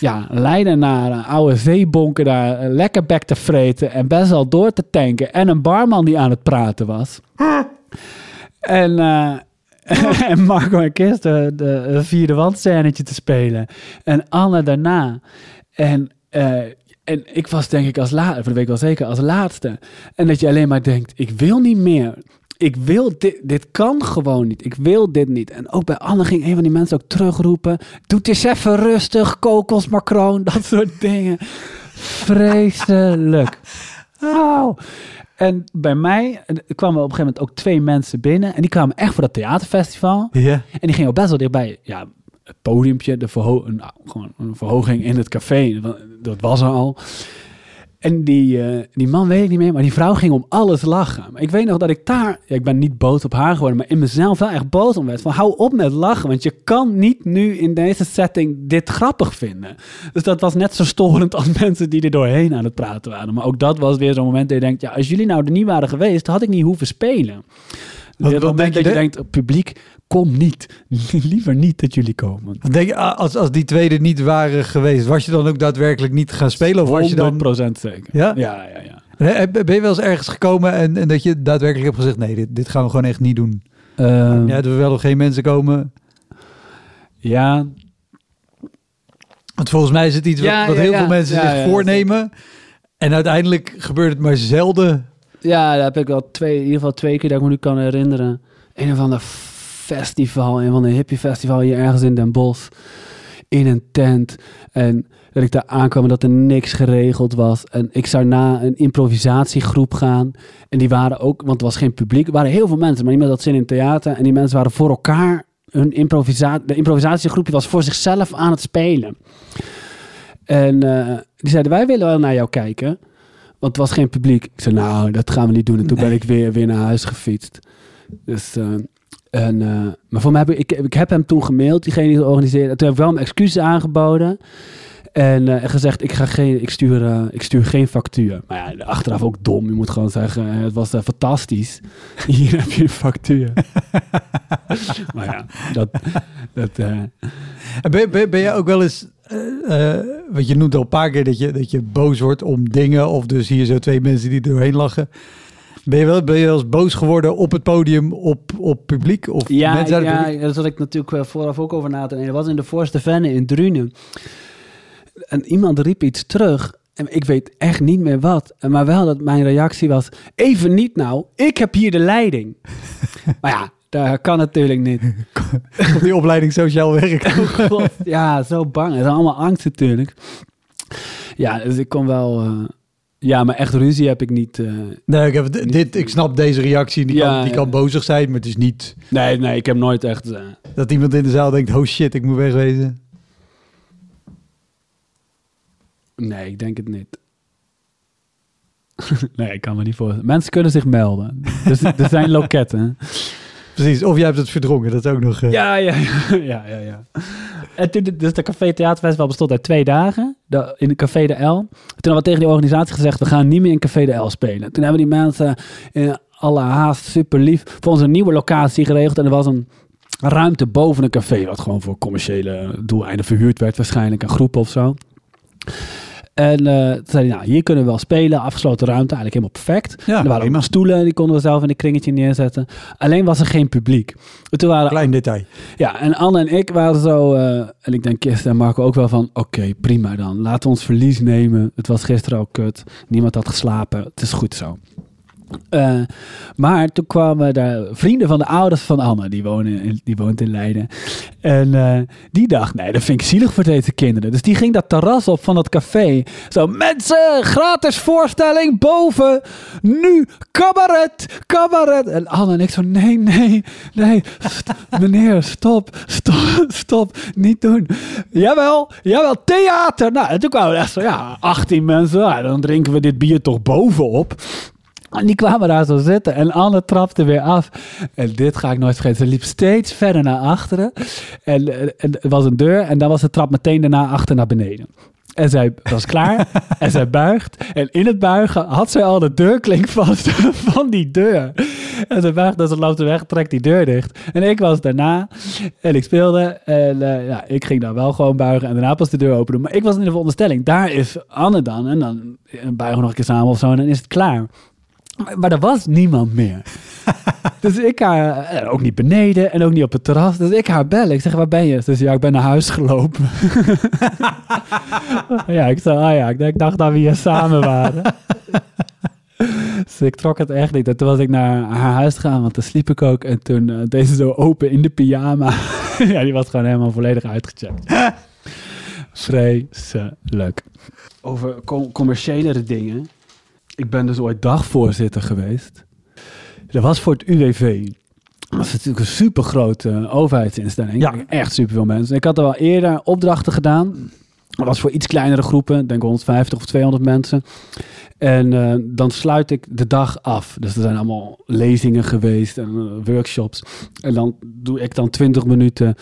Speaker 2: ja, Leidenaren, oude zeebonken daar lekker bek te vreten en best wel door te tanken. En een barman die aan het praten was. en, eh, *laughs* en Marco en Kirsten de, de vierde wandscènetje te spelen. En Anne daarna. En, eh, en ik was denk ik als laatste, dat weet ik wel zeker, als laatste. En dat je alleen maar denkt, ik wil niet meer. Ik wil dit, dit kan gewoon niet. Ik wil dit niet. En ook bij Anne ging een van die mensen ook terugroepen. Doe het eens even rustig, kokos, macroon, *laughs* dat soort dingen. Vreselijk. En bij mij eh, kwamen op een gegeven moment ook twee mensen binnen. En die kwamen echt voor dat theaterfestival.
Speaker 1: Ja.
Speaker 2: En die gingen ook best wel dichtbij. Ja, het podiumpje, de verho een, nou, gewoon een verhoging in het café. Dat- Dat was er al. En die, eh, die man weet ik niet meer, maar die vrouw ging om alles lachen. Ik weet nog dat ik daar, ik ben niet boos op haar geworden, maar in mezelf wel echt boos om werd. Van hou op met lachen, want je kan niet nu in deze setting dit grappig vinden. Dus dat was net zo storend als *laughs* mensen die er doorheen aan het praten waren. Maar ook dat was weer zo'n moment dat je denkt, ja, als jullie nou er niet waren geweest, had ik niet hoeven spelen.
Speaker 1: Wat-
Speaker 2: moment
Speaker 1: denk je
Speaker 2: dat je
Speaker 1: de-
Speaker 2: denkt, publiek, kom niet. *laughs* Liever niet dat jullie komen.
Speaker 1: Denk je, als, als die tweede niet waren geweest, was je dan ook daadwerkelijk niet gaan spelen? Of was je dan...
Speaker 2: 100% zeker.
Speaker 1: Ja?
Speaker 2: Ja, ja,
Speaker 1: Ben je wel eens ergens gekomen en, en dat je daadwerkelijk hebt gezegd, nee, dit, dit gaan we gewoon echt niet doen.
Speaker 2: Ehm,
Speaker 1: Ja, er wel nog geen mensen komen.
Speaker 2: ja,
Speaker 1: Want volgens mij is het iets wat,
Speaker 2: Ja,
Speaker 1: wat
Speaker 2: ja,
Speaker 1: heel
Speaker 2: ja.
Speaker 1: veel mensen zich voornemen. En uiteindelijk gebeurt het maar zelden.
Speaker 2: Ja, daar heb ik wel twee, in ieder geval twee keer dat ik me nu kan herinneren. Een of ander festival, een van de hippie festival hier ergens in Den Bosch. In een tent. En dat ik daar aankwam en dat er niks geregeld was. En ik zou na een improvisatiegroep gaan. En die waren ook, want er was geen publiek. Waren heel veel mensen, maar niemand had zin in theater. En die mensen waren voor elkaar. Hun improvisa de improvisatiegroepje was voor zichzelf aan het spelen. En eh, die zeiden, wij willen wel naar jou kijken. Want het was geen publiek. Ik zei, nou, dat gaan we niet doen. En toen ben ik weer, weer naar huis gefietst. Dus, eh, en, eh, maar voor mij heb ik, ik, ik heb hem toen gemaild, diegene die het organiseerde. En toen heb ik wel mijn excuses aangeboden. En eh, gezegd, ik, ga geen, ik, stuur, ik stuur geen factuur. Maar ja, achteraf ook dom. Je moet gewoon zeggen, het was fantastisch. *laughs* Hier heb je een factuur. *laughs* maar ja, dat... dat
Speaker 1: En Ben, ben, ben je ook wel eens, eh eh, want je noemt al een paar keer dat je, dat je boos wordt om dingen. Of dus hier zo twee mensen die er doorheen lachen. Ben je wel, ben je wel eens boos geworden op het podium, op, op publiek? Of
Speaker 2: Ja,
Speaker 1: mensen
Speaker 2: ja
Speaker 1: publiek?
Speaker 2: daar zat ik natuurlijk eh, vooraf ook over na te denken. Dat was in de voorste venne in Drunen. En iemand riep iets terug. En ik weet echt niet meer wat. Maar wel dat mijn reactie was... Even niet nou, ik heb hier de leiding. *laughs* maar ja, dat kan natuurlijk niet. *laughs*
Speaker 1: Op die opleiding sociaal werk. *laughs*
Speaker 2: Klopt. Ja, zo bang. Het is allemaal angst natuurlijk. Ja, dus ik kon wel... eh, ja, maar echt ruzie heb ik niet... eh,
Speaker 1: Nee, ik, heb, dit, ik snap deze reactie. Die,
Speaker 2: Ja,
Speaker 1: kan, die kan bozig zijn, maar het is niet
Speaker 2: nee, nee, ik heb nooit echt... eh,
Speaker 1: dat iemand in de zaal denkt... Oh shit, ik moet wegwezen.
Speaker 2: Nee, ik denk het niet. *laughs* nee, ik kan me niet voorstellen. Mensen kunnen zich melden. Dus er zijn loketten.
Speaker 1: Precies, of jij hebt het verdrongen. Dat is ook nog... eh,
Speaker 2: Ja, ja, *laughs* ja. ja, ja. En toen, dus de Café Theaterfestival bestond uit twee dagen. De, in de Café de L. Toen hadden we tegen die organisatie gezegd... we gaan niet meer in Café de L spelen. Toen hebben die mensen in alle haast super lief... voor ons een nieuwe locatie geregeld. En er was een ruimte boven een café... wat gewoon voor commerciële doeleinden verhuurd werd waarschijnlijk. Een groep of zo. En eh toen zei hij, nou, hier kunnen we wel spelen. Afgesloten ruimte, eigenlijk helemaal perfect.
Speaker 1: Ja,
Speaker 2: er waren ook
Speaker 1: prima.
Speaker 2: nog stoelen, die konden we zelf in een kringetje neerzetten. Alleen was er geen publiek. En Toen waren
Speaker 1: Klein detail.
Speaker 2: ja, en Anne en ik waren zo, eh, en ik denk Kirsten en Marco ook wel van, oké, prima dan. Laten we ons verlies nemen. Het was gisteren ook kut. Niemand had geslapen. Het is goed zo. Eh, maar toen kwamen daar vrienden van de ouders van Anne, die, wonen die woont in Leiden. En eh, die dacht, nee, dat vind ik zielig voor deze kinderen. Dus die ging dat terras op van dat café. Zo, mensen, gratis voorstelling boven. Nu, cabaret, cabaret. En Anne en ik zo, nee, nee, nee. Meneer, stop, stop, stop. Niet doen. Jawel, jawel, theater. Nou, en toen kwamen er echt zo, ja, 18 mensen. Dan drinken we dit bier toch bovenop. En die kwamen daar zo zitten en Anne trapte weer af. En dit ga ik nooit vergeten. Ze liep steeds verder naar achteren. En, eh, en er was een deur en dan was de trap meteen daarna achter naar beneden. En zij was klaar *laughs* en zij buigt. En in het buigen had zij al de deurklink vast *laughs* van die deur. En ze buigt, dus ze loopt weg, trekt die deur dicht. En ik was daarna en ik speelde. En eh, ja, ik ging dan wel gewoon buigen en daarna pas de deur openen. Maar ik was in de veronderstelling, daar is Anne dan. En dan buigen we nog een keer samen of zo en dan is het klaar. Maar, maar er was niemand meer. *laughs* dus ik haar, eh, ook niet beneden en ook niet op het terras. Dus ik haar bellen. Ik zeg, waar ben je? Dus ja, ik ben naar huis gelopen. *laughs* ja, ik zei, ah ja, ik dacht- dat we hier samen waren. *laughs* dus ik trok het echt niet. En toen was ik naar haar huis gegaan, want toen sliep ik ook. En toen eh, deed ze zo open in de pyjama. ja, die was gewoon helemaal volledig uitgecheckt. Vreselijk. Over com commerciëlere dingen. Ik ben dus ooit dagvoorzitter geweest. Dat was voor het UWV. Dat is natuurlijk een supergrote overheidsinstelling.
Speaker 1: Ja.
Speaker 2: Echt superveel mensen. Ik had er al eerder opdrachten gedaan. Dat was voor iets kleinere groepen. Ik denk 150 of 200 mensen. En eh, dan sluit ik de dag af. Dus er zijn allemaal lezingen geweest en eh, workshops. En dan doe ik dan 20 minuten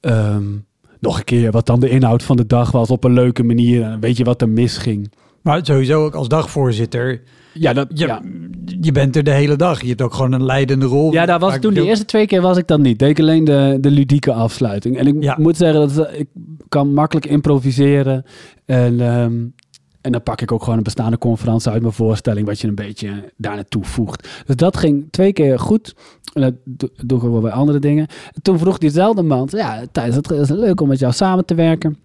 Speaker 2: ehm, nog een keer wat dan de inhoud van de dag was op een leuke manier. En weet je wat er misging?
Speaker 1: Maar sowieso ook als dagvoorzitter.
Speaker 2: Ja, dat,
Speaker 1: Je,
Speaker 2: ja.
Speaker 1: je bent er de hele dag. Je hebt ook gewoon een leidende rol.
Speaker 2: Ja, daar was toen de eerste twee keer was ik dat niet. Deed ik alleen de, de ludieke afsluiting. En ik
Speaker 1: Ja.
Speaker 2: moet zeggen dat eh, ik kan makkelijk improviseren. En, ehm, en dan pak ik ook gewoon een bestaande conferentie uit mijn voorstelling, wat je een beetje daar naartoe voegt. Dus dat ging twee keer goed. En dat do- doe ik ook wel bij andere dingen. En toen vroeg diezelfde man, ja, Thijs, het is leuk om met jou samen te werken.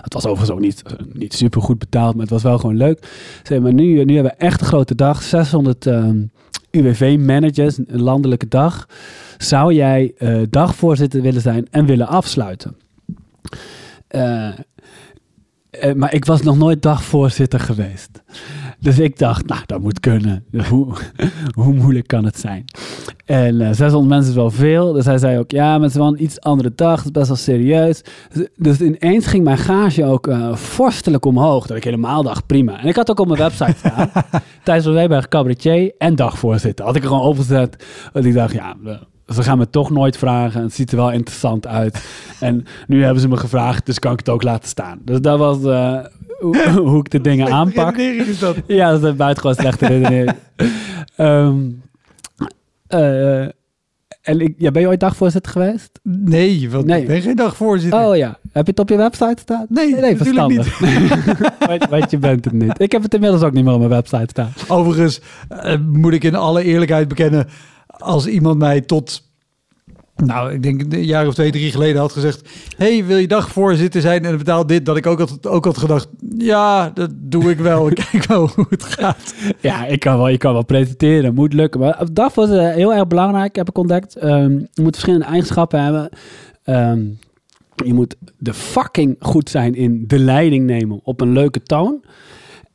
Speaker 2: Het was overigens ook niet, niet super goed betaald, maar het was wel gewoon leuk. Zeg maar, nu, nu hebben we echt een grote dag. 600 ehm, UWV-managers, een landelijke dag. Zou jij eh, dagvoorzitter willen zijn en willen afsluiten? Eh, eh, maar ik was nog nooit dagvoorzitter geweest. Dus ik dacht, nou, dat moet kunnen. *laughs* Hoe, hoe moeilijk kan het zijn? En eh 600 mensen is wel veel. Dus hij zei ook, ja, is wel een iets andere dag. Het is best wel serieus. Dus, dus ineens ging mijn gage ook eh, vorstelijk omhoog. Dat ik helemaal dacht, prima. En ik had ook op mijn website staan. *laughs* Thijs van Weberg, cabaretier en dagvoorzitter. Had ik er gewoon opgezet. Want ik dacht, ja, we- ze gaan me toch nooit vragen. Het ziet er wel interessant uit. En nu hebben ze me gevraagd, dus kan ik het ook laten staan. Dus dat was eh, hoe, *laughs* hoe ik de dingen aanpak.
Speaker 1: Is dat.
Speaker 2: Ja, dat is een buitengewoon slechte redenering. *laughs* Ehm, eh, En ik, ja, ben je ooit dagvoorzitter geweest?
Speaker 1: Nee, want
Speaker 2: Nee.
Speaker 1: ik ben geen dagvoorzitter.
Speaker 2: Oh ja. Heb je het op je website staan?
Speaker 1: Nee,
Speaker 2: nee
Speaker 1: natuurlijk
Speaker 2: verstandig. weet, *laughs* weet je bent het niet. Ik heb het inmiddels ook niet meer op mijn website staan.
Speaker 1: Overigens eh, moet ik in alle eerlijkheid bekennen, als iemand mij tot, nou, ik denk een jaar of twee, drie geleden had gezegd, hey, wil je dagvoorzitter zijn en betaal dit, dat ik ook had, ook had gedacht, ja, dat doe ik wel, ik *laughs* kijk wel hoe het gaat.
Speaker 2: Ja, ik kan wel, je kan wel presenteren. Moet lukken. Maar op dag was uh, heel erg belangrijk, heb ik ontdekt. Um, je moet verschillende eigenschappen hebben. Um, je moet de fucking goed zijn in de leiding nemen op een leuke toon.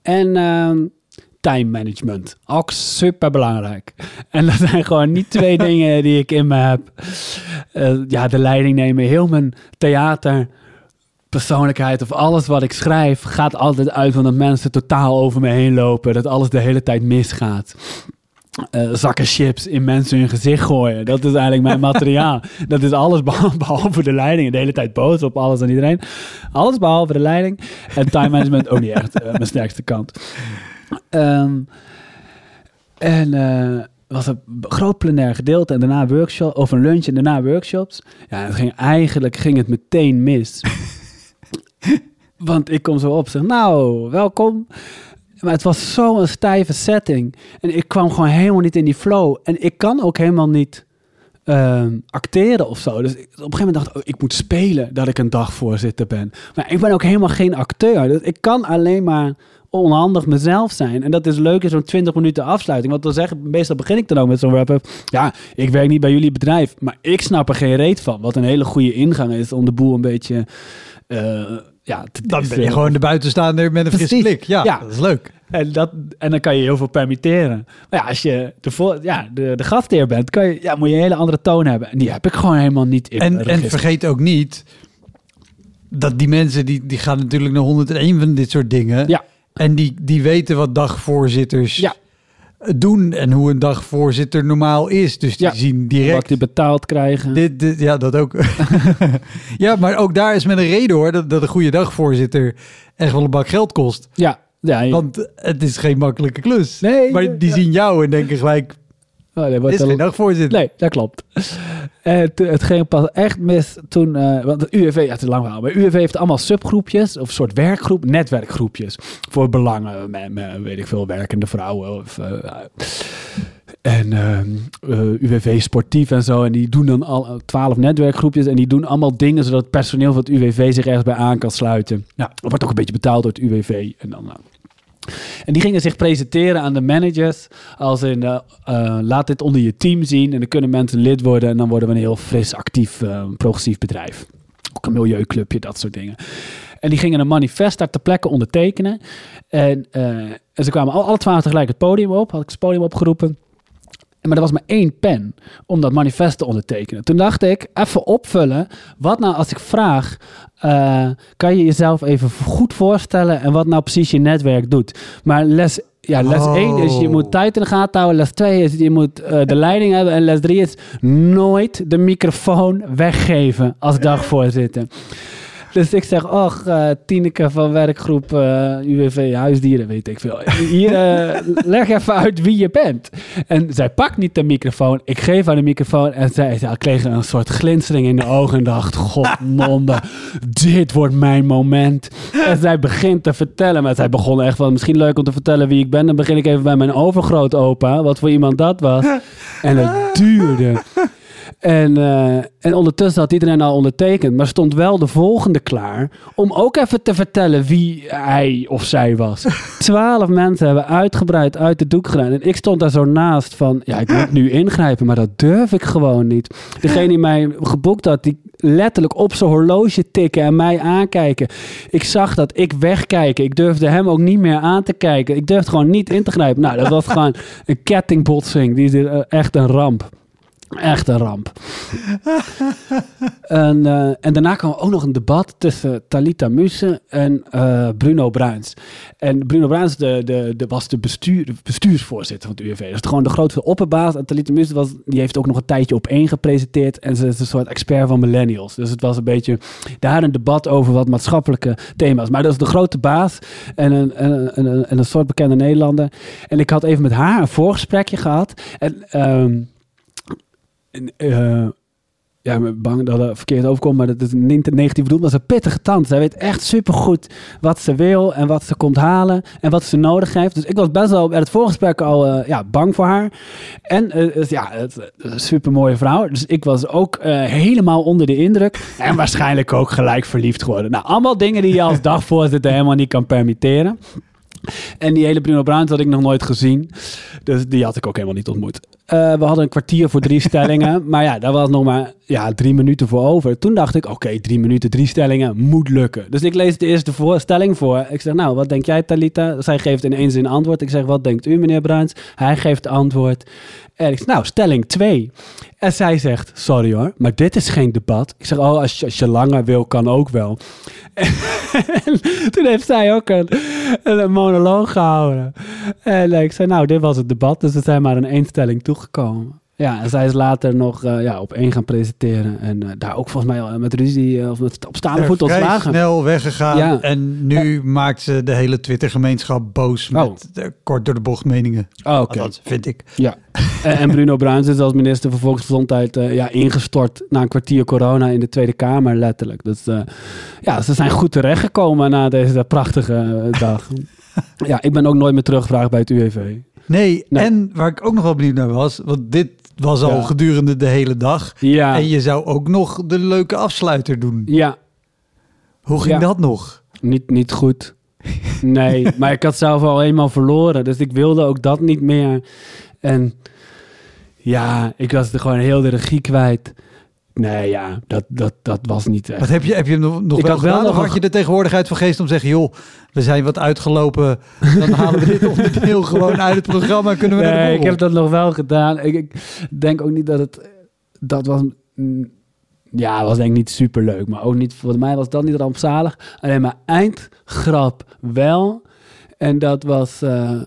Speaker 2: En um, time management. Ook super belangrijk. En dat zijn gewoon niet twee *laughs* dingen die ik in me heb. Uh, ja, de leiding nemen. Heel mijn theater persoonlijkheid of alles wat ik schrijf gaat altijd uit van dat mensen totaal over me heen lopen. Dat alles de hele tijd misgaat. Uh, zakken chips in mensen hun gezicht gooien. Dat is eigenlijk mijn *laughs* materiaal. Dat is alles behalve, de leiding. De hele tijd boos op alles en iedereen. Alles behalve de leiding. En time management ook niet echt uh, mijn sterkste kant. Um, en uh, was een groot plenair gedeelte en daarna workshop of een lunch en daarna workshops. Ja, het ging eigenlijk ging het meteen mis. *laughs* Want ik kom zo op zeg, nou, welkom. Maar het was zo'n stijve setting. En ik kwam gewoon helemaal niet in die flow. En ik kan ook helemaal niet uh, acteren of zo. Dus ik, op een gegeven moment dacht ik, oh, ik moet spelen dat ik een dagvoorzitter ben. Maar ik ben ook helemaal geen acteur. Dus ik kan alleen maar onhandig mezelf zijn. En dat is leuk in zo'n 20 minuten afsluiting. Want dan zeg, meestal begin ik dan ook met zo'n wrap-up. Ja, ik werk niet bij jullie bedrijf, maar ik snap er geen reet van. Wat een hele goede ingang is om de boel een beetje... Uh, ja,
Speaker 1: dan ben je gewoon de buitenstaander met een frisse blik. Ja, ja, dat is leuk.
Speaker 2: En, dat, en dan kan je heel veel permitteren. Maar ja, als je de, ja, de, de gastheer bent, kan je, ja, moet je een hele andere toon hebben. En die heb ik gewoon helemaal niet in
Speaker 1: En, en vergeet ook niet dat die mensen, die, die gaan natuurlijk naar 101 van dit soort dingen.
Speaker 2: Ja.
Speaker 1: En die, die weten wat dagvoorzitters
Speaker 2: ja.
Speaker 1: doen en hoe een dagvoorzitter normaal is. Dus die
Speaker 2: ja.
Speaker 1: zien direct...
Speaker 2: Wat die betaald krijgen.
Speaker 1: Dit, dit, ja, dat ook. *laughs* ja, maar ook daar is met een reden hoor, dat, dat een goede dagvoorzitter echt wel een bak geld kost.
Speaker 2: Ja. ja je...
Speaker 1: Want het is geen makkelijke klus.
Speaker 2: Nee.
Speaker 1: Maar die
Speaker 2: ja.
Speaker 1: zien jou en denken gelijk,
Speaker 2: Oh, nee,
Speaker 1: dit is geen dagvoorzitter.
Speaker 2: Nee, dat klopt. En het ging pas echt mis toen... Uh, want de UWV, ja, het is lang verhaal, maar UWV heeft allemaal subgroepjes, of een soort werkgroep, netwerkgroepjes. Voor belangen, met, met weet ik veel, werkende vrouwen. Of, uh, en uh, UWV sportief en zo. En die doen dan al twaalf netwerkgroepjes. En die doen allemaal dingen zodat het personeel van het UWV zich ergens bij aan kan sluiten. Ja, dat wordt ook een beetje betaald door het UWV. En dan... En die gingen zich presenteren aan de managers als in uh, laat dit onder je team zien en dan kunnen mensen lid worden en dan worden we een heel fris, actief, uh, progressief bedrijf. Ook een milieuclubje, dat soort dingen. En die gingen een manifest daar ter plekke ondertekenen. En, en ze kwamen alle twaalf tegelijk het podium op, had ik het podium opgeroepen. Maar er was maar één pen om dat manifest te ondertekenen. Toen dacht ik, even opvullen. Wat nou als ik vraag, uh, kan je jezelf even goed voorstellen en wat nou precies je netwerk doet? Maar les, ja, les
Speaker 1: Oh.
Speaker 2: 1 is je moet tijd in de gaten houden. Les 2 is je moet uh, de *laughs* leiding hebben. En les 3 is nooit de microfoon weggeven als dagvoorzitter. *laughs* Dus ik zeg, och, uh, Tineke van werkgroep uh, UWV Huisdieren, weet ik veel. Hier, uh, *laughs* leg even uit wie je bent. En zij pakt niet de microfoon. Ik geef haar de microfoon en zij, zij kreeg een soort glinstering in de ogen en dacht, godmonde, *laughs* dit wordt mijn moment. En zij begint te vertellen, maar zij begon echt van, misschien leuk om te vertellen wie ik ben. Dan begin ik even bij mijn overgrootopa, wat voor iemand dat was. En het duurde. En, uh, en ondertussen had iedereen al ondertekend. Maar stond wel de volgende klaar. Om ook even te vertellen wie hij of zij was. *laughs* Twaalf mensen hebben uitgebreid uit de doek gedaan. En ik stond daar zo naast van. Ja, ik moet nu ingrijpen. Maar dat durf ik gewoon niet. Degene die mij geboekt had. Die letterlijk op zijn horloge tikken. En mij aankijken. Ik zag dat ik wegkijken. Ik durfde hem ook niet meer aan te kijken. Ik durfde gewoon niet in te grijpen. Nou, dat was gewoon een kettingbotsing. Die is uh, echt een ramp. Echt een ramp. *laughs* en, uh, en daarna kwam ook nog een debat tussen Talita Musse en uh, Bruno Bruins. En Bruno Bruins de, de, de, was de, bestuur, bestuursvoorzitter van het UWV. Dus gewoon de grootste opperbaas. En Talita Musse was, die heeft ook nog een tijdje op één gepresenteerd. En ze is een soort expert van millennials. Dus het was een beetje daar een debat over wat maatschappelijke thema's. Maar dat is de grote baas en een, en, en, en een soort bekende Nederlander. En ik had even met haar een voorgesprekje gehad. En... Um, eh, ja, bang dat het verkeerd overkomt, maar dat is niet negatief bedoeld. Maar een pittige tante. Zij weet echt supergoed wat ze wil en wat ze komt halen en wat ze nodig heeft. Dus ik was best wel bij het voorgesprek al eh, ja, bang voor haar. En het- ja, het een super mooie vrouw. Dus ik was ook helemaal onder de indruk. En waarschijnlijk ook gelijk verliefd geworden. Nou, allemaal dingen die je als dagvoorzitter helemaal niet kan permitteren. En die hele Bruno Bruins had ik nog nooit gezien. Dus die had ik ook helemaal niet ontmoet. Eh, we hadden een kwartier voor drie stellingen. *laughs* maar ja, daar was nog maar ja, drie minuten voor over. Toen dacht ik, oké, drie minuten, drie stellingen, moet lukken. Dus ik lees de eerste voorstelling voor. Ik zeg, nou, wat denk jij, Talita? Zij geeft in één zin antwoord. Ik zeg, wat denkt u, meneer Bruins? Hij geeft antwoord. En ik zeg, nou, stelling twee. En zij zegt, sorry hoor, maar dit is geen debat. Ik zeg, oh, als je, als je langer wil, kan ook wel. *laughs* En toen heeft zij ook een, een monoloog gehouden. En ik zei, nou, dit was het debat. Dus we zijn maar een eenstelling toegekomen. Ja, en zij is later nog eh, ja, op één gaan presenteren. En eh, daar ook volgens mij al met ruzie eh, of met op staande voet ontslagen.
Speaker 1: snel weggegaan.
Speaker 2: Ja.
Speaker 1: En nu maakt ze de hele Twitter-gemeenschap boos
Speaker 2: Oh.
Speaker 1: met de kort door de bocht meningen.
Speaker 2: Oh, Oké.
Speaker 1: Althans, vind ik.
Speaker 2: Ja. En, Bruno Bruins is als minister van Volksgezondheid ja, ingestort na een kwartier corona in de Tweede Kamer, letterlijk. Dus ja, ze zijn goed terechtgekomen na deze prachtige dag. *laughs* ja, ik ben ook nooit meer teruggevraagd bij het UWV.
Speaker 1: Nee,
Speaker 2: Nee.
Speaker 1: en waar ik ook nog wel benieuwd naar was, want dit was al
Speaker 2: Ja.
Speaker 1: gedurende de hele dag.
Speaker 2: Ja,
Speaker 1: En je zou ook nog de leuke afsluiter doen.
Speaker 2: ja
Speaker 1: Hoe ging
Speaker 2: Ja.
Speaker 1: dat nog?
Speaker 2: niet, niet goed. Nee, *laughs* maar ik had zelf al eenmaal verloren, dus ik wilde ook dat niet meer. En ja, ik was er gewoon heel de regie kwijt. Nee, ja, dat, dat, dat was niet echt.
Speaker 1: Wat heb je, heb je hem nog, nog
Speaker 2: Ik
Speaker 1: wel
Speaker 2: had wel
Speaker 1: gedaan?
Speaker 2: nog
Speaker 1: of had je de tegenwoordigheid van geest om te zeggen... joh, we zijn wat uitgelopen. Dan halen we dit onderdeel *laughs* gewoon uit het programma en kunnen we naar de
Speaker 2: Nee, ik heb dat nog wel gedaan. Ik, ik denk ook niet dat het... Dat was... mm, Ja, was denk ik niet super leuk. Maar ook niet... Voor mij was dat niet rampzalig. Alleen mijn eindgrap wel. En dat was... eh,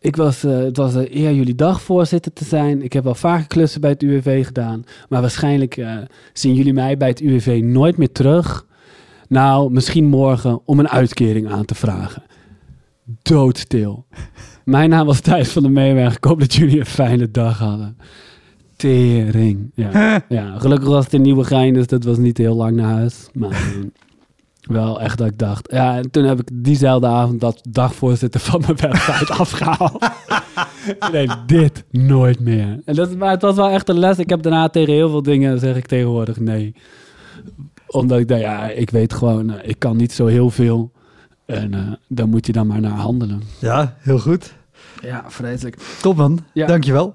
Speaker 2: ik was, eh, het was een eer jullie dagvoorzitter te zijn. Ik heb wel vaker klussen bij het UWV gedaan. Maar waarschijnlijk eh, zien jullie mij bij het UWV nooit meer terug. Nou, misschien morgen om een uitkering aan te vragen. Doodstil. Mijn naam was Thijs van der Meewerk. Ik hoop dat jullie een fijne dag hadden. Tering. Ja. ja, gelukkig was het in Nieuwegein, dus dat was niet heel lang naar huis. Maar eh, wel echt dat ik dacht... Ja, en toen heb ik diezelfde avond dat dagvoorzitter van mijn website *laughs* afgehaald. nee, dit nooit meer. En dat, maar het was wel echt een les. Ik heb daarna tegen heel veel dingen, zeg ik tegenwoordig nee. Omdat ik dacht, ja, ik weet gewoon, eh, ik kan niet zo heel veel. En eh, dan moet je dan maar naar handelen.
Speaker 1: Ja, heel goed.
Speaker 2: Ja, vreselijk.
Speaker 1: Top man,
Speaker 2: Ja.
Speaker 1: dankjewel.